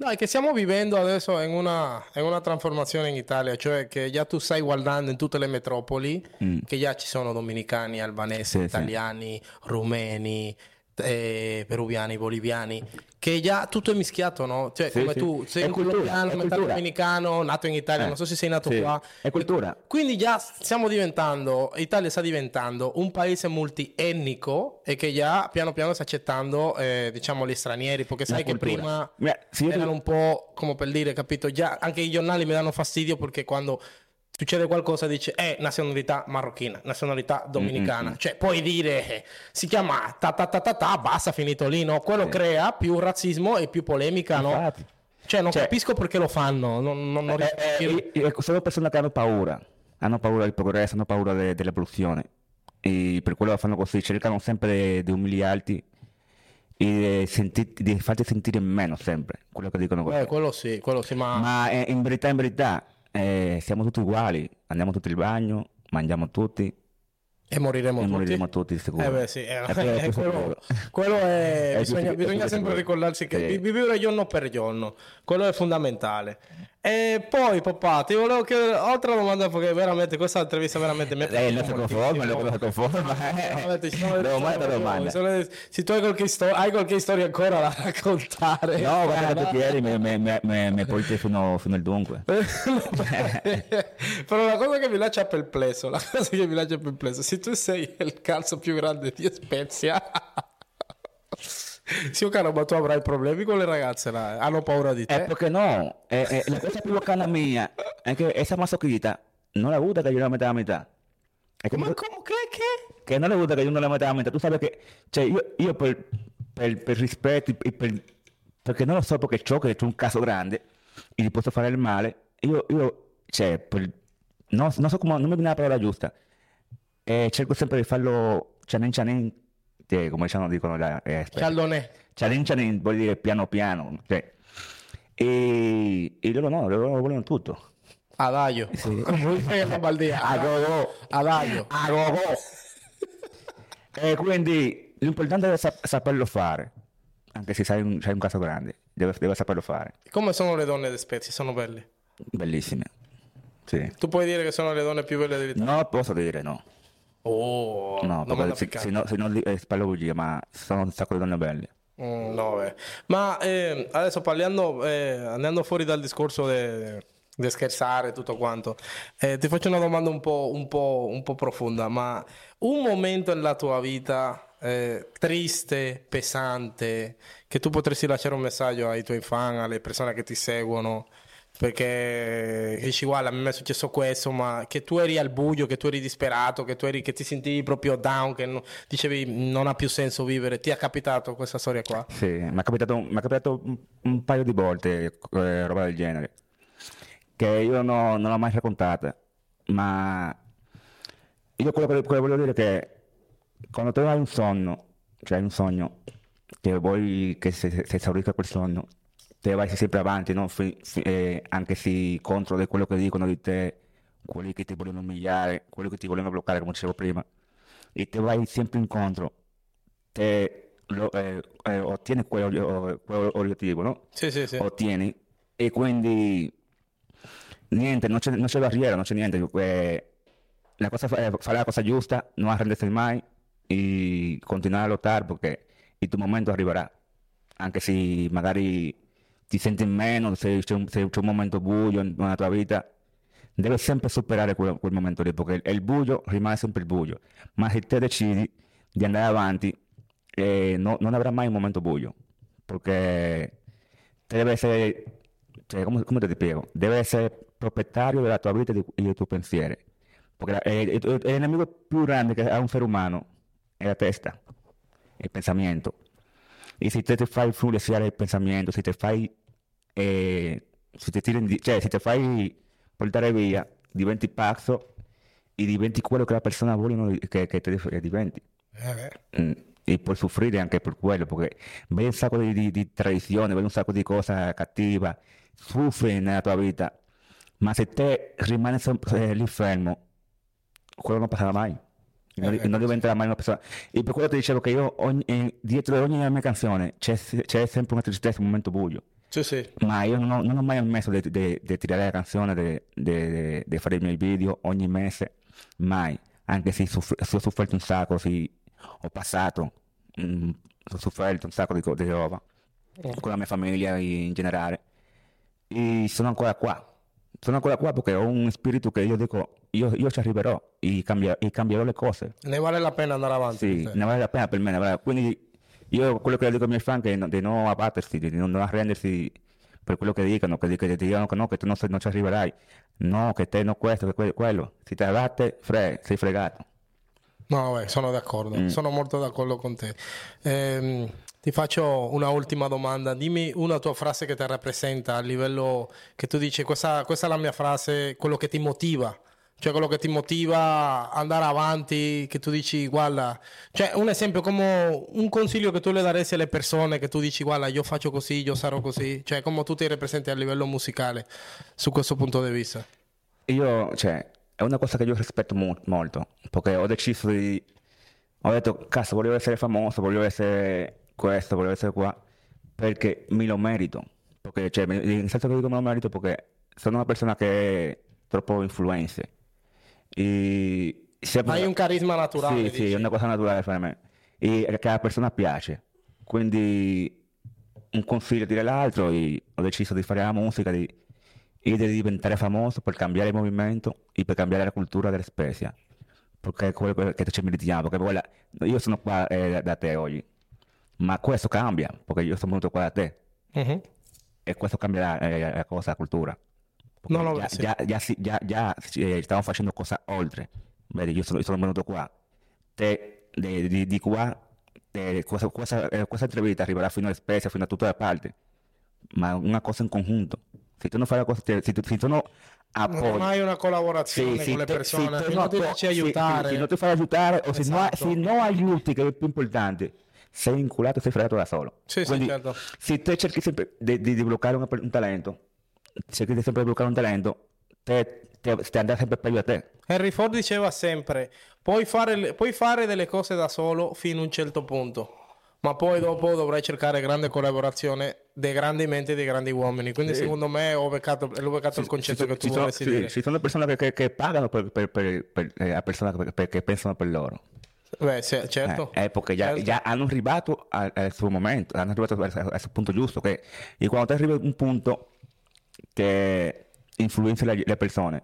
No, è che stiamo vivendo adesso in una, in una trasformazione in Italia, cioè che già tu stai guardando in tutte le metropoli che già ci sono dominicani, albanesi, Mm. Sì, sì. italiani, rumeni, eh, peruviani, boliviani, che già tutto è mischiato, no? Cioè, Sì, come sì. tu sei È un cultura, colombiano, metà cultura. dominicano, nato in Italia, Eh, non so se sei nato sì, qua. è cultura. Quindi già stiamo diventando, Italia sta diventando un paese multietnico e che già piano piano sta accettando, eh, diciamo, gli stranieri, perché sai che prima ti- erano un po' come per dire, capito? Già anche i giornali mi danno fastidio perché quando succede qualcosa dice eh nazionalità marocchina, nazionalità dominicana, cioè puoi dire eh, si chiama ta ta ta ta ta, basta finito lì, no? Quello crea più razzismo e più polemica, no? Infatti. Cioè non Cioè- capisco perché lo fanno, non, non, non riesco a Eh, capirlo. eh, eh, sono persone che hanno paura, hanno paura del progresso, hanno paura de- dell'evoluzione e per quello fanno così, cercano sempre di, umiliarti e di, sentir- di farti sentire meno sempre, quello che dicono così. Eh, quello sì, quello sì, ma, Ma eh, in verità, in verità, eh, siamo tutti uguali, andiamo tutti al bagno, mangiamo tutti e moriremo e tutti. moriremo tutti sicuro. Eh beh sì, eh, quello è eh, più quello, quello è, È bisogna, più- bisogna più sempre sicuro. ricordarsi che Sì. vi- vivere giorno per giorno, quello è fondamentale. E poi papà, ti volevo chiedere altra domanda perché veramente questa intervista veramente mi ha Eh, non si conforma, moltissimo. non si conforma. Veramente, ci sono- Domanda, sono- Se tu hai qualche, sto- hai qualche storia ancora da raccontare, No, guarda che chiedi, mi, porti fino, fino al dunque. Però la cosa che mi lascia perplesso, la cosa che mi lascia perplesso, se tu sei il calzo più grande di Spezia, sì, caro, ma tu avrai problemi con le ragazze, là, hanno paura di Eh, te. perché no? Eh, eh, la cosa più bacana mia è che esa masochista non la gusta che io la metta a metà. È che, Ma come che? che? che non le gusta che io non la metta a metà. Tu sai che, cioè, io, io per, per, per rispetto e per, perché non lo so perché ciò che c'è un caso grande e gli posso fare il male, io, io cioè, per, non, non so come, non mi viene la parola giusta. Eh, cerco sempre di farlo cianin cianin, che come diciamo dicono la, eh, aspetta. Cialdonè. Cianin cianin vuol dire piano piano, cioè. E, e loro no, loro vogliono tutto. Bien la Baldia. A go-go. Adagio. A go-go. e quindi l'importante è sap- saperlo fare, anche se sai un, sai un caso grande, deve, deve saperlo fare. Come sono le donne di Spezia? Sono belle. Bellissime. Sì. Tu puoi dire che sono le donne più belle dell'Italia? No posso dire no. Oh, No, se, se no, se no di- eh, parlo bugie, ma sono un sacco di donne belle. Mm, no, beh. Ma eh, adesso parliamo, eh, andando fuori dal discorso di scherzare e tutto quanto, eh, ti faccio una domanda un po', un, po', un po' profonda, ma un momento nella tua vita eh, triste, pesante, che tu potresti lasciare un messaggio ai tuoi fan, alle persone che ti seguono, perché dici guarda a me è successo questo ma che tu eri al buio che tu eri disperato che tu eri che ti sentivi proprio down che no, dicevi non ha più senso vivere ti è capitato questa storia qua? Sì, mi è capitato, mi è capitato un, un, paio di volte eh, roba del genere che io no, non l'ho mai raccontata ma io quello che, quello che voglio dire è che quando tu hai un sogno cioè un sogno che vuoi che si, esaurisca quel sogno te vai sempre avanti, no? Eh, anche se contro di quello che dicono di te, quelli che ti vogliono umiliare, quelli che ti vogliono bloccare, come dicevo prima, e te vai sempre incontro, te lo, eh, eh, ottieni quell'obiettivo, no? Sì, sì, sì. Ottieni, e quindi niente, non c'è, non c'è barriera, non c'è niente. Eh, la cosa, eh, fare la cosa giusta, non arrendersi mai e continuare a lottare perché il tuo momento arriverà, anche se magari ti senti meno, se c'è un, un momento buio nella tua vita, devi sempre superare quel, quel momento lì, perché il buio rimane sempre il buio, ma se te decidi di andare avanti, eh, no, non avrà mai un momento buio, perché deve essere, cioè, come, come te spiego, deve essere proprietario della tua vita e dei tuoi pensieri, perché il nemico più grande che ha un essere umano, è la testa, il pensamento. E se te ti fai influenzare il pensamento, se ti fai, eh, se ti tiri, cioè se ti fai portare via, diventi pazzo e diventi quello che la persona vuole che, che te diventi. Eh mm. E puoi soffrire anche per quello, perché vedi un sacco di, di, di tradizione, vedi un sacco di cose cattive, soffri nella tua vita, ma se te rimani eh, lì fermo, quello non passerà mai non, eh, non diventerà mai una persona. E per quello ti dicevo che io ogni, eh, dietro ogni mia canzone c'è, c'è, sempre una tristezza, un momento buio. Sì, sì. Ma io non ho, non ho mai ammesso di, tirare la canzone, di, fare i miei video ogni mese, mai. Anche se, soff- se ho sofferto un sacco, se ho passato, mh, mm, ho sofferto un sacco di, di roba mm. con la mia famiglia in generale. E sono ancora qua. Sono ancora qua perché ho un spirito che io dico io, io ci arriverò e, cambia, e, cambierò le cose. Ne vale la pena andare avanti? Sì, ne vale la pena per me. Vale. Quindi io quello che dico ai miei fan è di non abbattersi, di non arrendersi per quello che dicono, che, che dicono che no, che tu non, non, ci arriverai, no, che te non questo, che quello. Se ti abatte, fre, sei fregato. No, beh, sono d'accordo, mm. sono molto d'accordo con te. Ehm, ti faccio una ultima domanda, dimmi una tua frase che ti rappresenta a livello che tu dici questa, questa è la mia frase, quello che ti motiva cioè quello che ti motiva ad andare avanti, che tu dici guarda, cioè un esempio come un consiglio che tu le daresti alle persone che tu dici guarda io faccio così, io sarò così, cioè come tu ti rappresenti a livello musicale su questo punto di vista. Io, cioè, è una cosa che io rispetto mo- molto, perché ho deciso di, ho detto cazzo voglio essere famoso, voglio essere questo, voglio essere qua, perché mi lo merito, perché, cioè, nel senso che dico me lo merito perché sono una persona che è troppo influenze e sempre... Hai un carisma naturale. Sì, dici. sì, è una cosa naturale per me. E che alla persona piace. Quindi un consiglio dire l'altro e ho deciso di fare la musica di, e di diventare famoso per cambiare il movimento e per cambiare la cultura della Spezia. Perché è quello che ci meritiamo. Perché quella, io sono qua eh, da te oggi, ma questo cambia perché io sono venuto qua da te. Uh-huh. E questo cambierà eh, la cosa, la cultura. No, no, già, sì. già, già, già, già eh, stavamo facendo cosa oltre. Vedi, io sono, sono venuto qua. Te, di, di, di qua, te, questa, questa, eh, questa entrevista arriverà fino a Spezia, fino a tutte le parti. Ma una cosa in conjunto. Se tu non fai la cosa, se tu, se tu non appoggi... Non hai una collaborazione sì, con le te, persone, se, non ti facci aiutare. Se, se non ti fai aiutare o esatto. se, no, se non aiuti, che è più importante, sei inculato, sei fregato da solo. Sì, Quindi, sì, certo. Se te cerchi sempre di, di, di bloccare un, un talento, cerchi di sempre bloccare un talento, te, te, te andrà sempre peggio a te. Henry Ford diceva sempre, puoi fare, puoi fare delle cose da solo fino a un certo punto, ma poi dopo dovrai cercare grande collaborazione dei grandi menti e dei grandi uomini. Quindi sì. secondo me ho beccato, ho beccato il concetto ci, che tu ci volessi sono, dire. Ci sono persone che, che, che pagano per, per, per, per, eh, a persone che pensano per loro. Beh, sì, certo. Eh, eh, perché già, Certo. già hanno arrivato a- al suo momento, hanno arrivato a, a- a sul punto giusto. Che, e quando te arrivi a un punto che influenza le, le persone,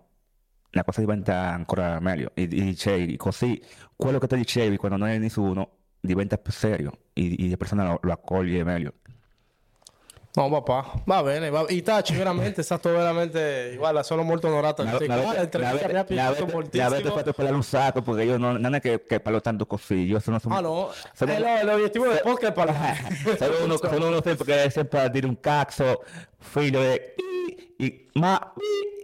la cosa diventa ancora meglio. E, e dicevi, così quello che te dicevi quando non è nessuno diventa più serio e, e la persona lo, lo accoglie meglio. No, papà, va bene. Va... Itachi veramente è stato veramente. Guarda, sono molto onorato di te. Guarda, l'intervista mi ha piaciuto moltissimo. avete fatto parlare un sacco perché io non, non è che, che parlo tanto così, io sono, Ah, no? sono- Eh, no, l'obiettivo del podcast è parlare. sono uno, sono uno sempre che è sempre a dire un cazzo, figlio e, e- ma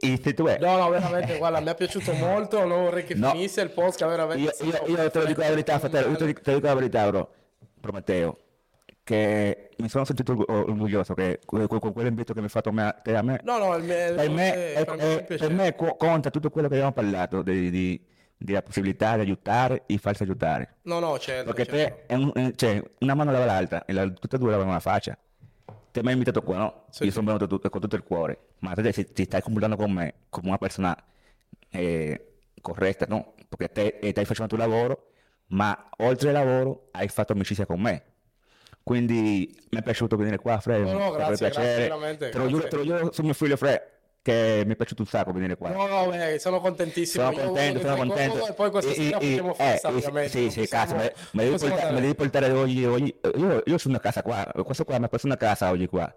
e se tu è. No, no, veramente, guarda, mi è piaciuto molto. Non vorrei che No. finisse il podcast, veramente. Io, io- io te lo dico la verità, fratello, io te lo dico la verità, bro, Prometeo, che mi sono sentito orgoglioso che con, con quell'invito che mi hai fatto me, che a me No, no, me, per me è- è per me co- conta tutto quello che abbiamo parlato di, di- della possibilità di aiutare e farsi aiutare. No, no, certo. Perché certo. te, è un- cioè, una mano lava l'altra e la- tutte e due lavano la faccia. Te mi hai invitato qua, no? Sì, Io sì. sono venuto con tutto il cuore, ma te ti, ti stai comportando con me come una persona eh, corretta, no? Perché te stai facendo il tuo lavoro, ma oltre al lavoro hai fatto amicizia con me. Quindi mi è piaciuto venire qua, Fred. No, no, grazie, piacere. grazie, Te lo giuro, te lo giuro su mio figlio, Fred, che mi è piaciuto un sacco venire qua. No, no, beh, sono contentissimo. Sono contento, sono contento. E poi questa E- sera e- facciamo eh, festa, eh, ovviamente. Sì, sì, possiamo- cazzo, me, me devi portare, devi portare oggi, oggi- io, io sono a casa qua, questo qua mi ha preso una casa oggi qua,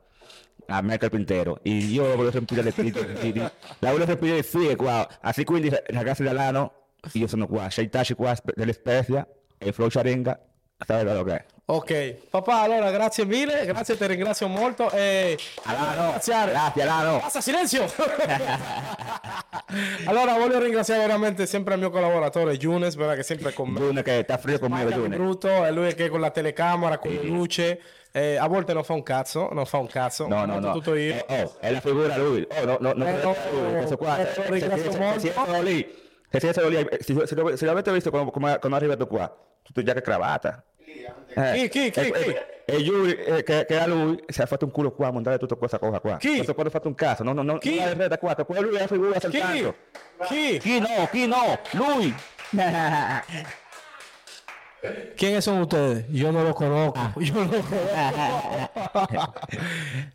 a me carpintero, e io voglio riempire le figlie, la voglio riempire le figlie qua, así quindi ragazzi dell'anno, io sono qua, Shaitachi qua spe- delle Spezia, e Flow Sharinga, sai quello che è. Ok, papà, allora grazie mille, grazie, ti ringrazio molto e Alano, ringraziare. grazie Alano. Basta, silenzio! allora voglio ringraziare veramente sempre il mio collaboratore ¿verdad? che è sempre con me. Giune che sta freddo Manca di Giune. brutto, è lui che con la telecamera, con le luce, eh, a volte non fa un cazzo, non fa un cazzo, No, no, no. tutto io. Eh, oh, è la figura lui. Oh, no, no, no, Eh, no, questo qua. eh, se- se- se- se siete lì, se lì, se, se, lo- se l'avete visto quando, come- quando è arrivato qua, tutto giacca e cravatta. Eh, chi, chi, e, chi? E, e lui, eh, che, che a lui si è fatto un culo qua a montare tutta questa cosa qua. Chi? Questo qua ha fatto un caso, no, no, no, Chi? non è reda qua, lui è la figura Chi? soltanto. Chi? Chi no, chi no, lui. ¿Quiénes son ustedes? Yo no lo conozco. Yo no lo conozco.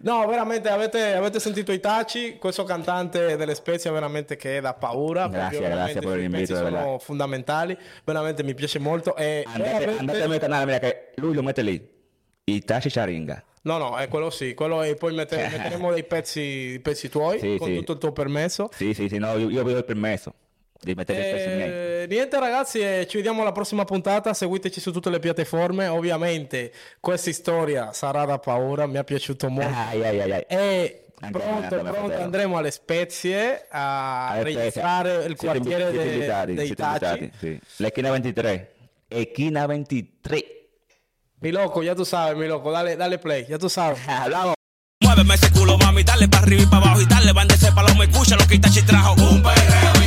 no, veramente, avete, avete sentito Itachi, questo cantante delle Spezia veramente che è da paura. Grazie, grazie per l'invito, sono fondamentali. Veramente mi piace molto. E Andate, veramente- andate al mio canale, mira che lui lo mette lì. Itachi Sharinga. No, no, è quello sì, quello e poi mette- metteremo dei pezzi, i pezzi tuoi Sì, con sì. tutto il tuo permesso. Sì, sì, sì, no, io, io vedo il permesso di mettere. Eh, niente ragazzi, eh, ci vediamo alla prossima puntata, seguiteci su tutte le piattaforme, ovviamente questa storia sarà da paura, mi è piaciuto molto. Ai, ai, ai, ai. E Anche pronto, anche pronto andremo alle spezie a Alle registrare Spezia. il quartiere siete de- invitati, dei siete invitati, sì. La China 23. Equina 23. Mi loco, ya tú sabes, mi loco, dale, dale play, ya tú sabes. Hablamos. Muéveme ese culo, mami, dale para arriba y para abajo y dale, van de ese palomo, escucha lo que Itachi trajo. Un perreo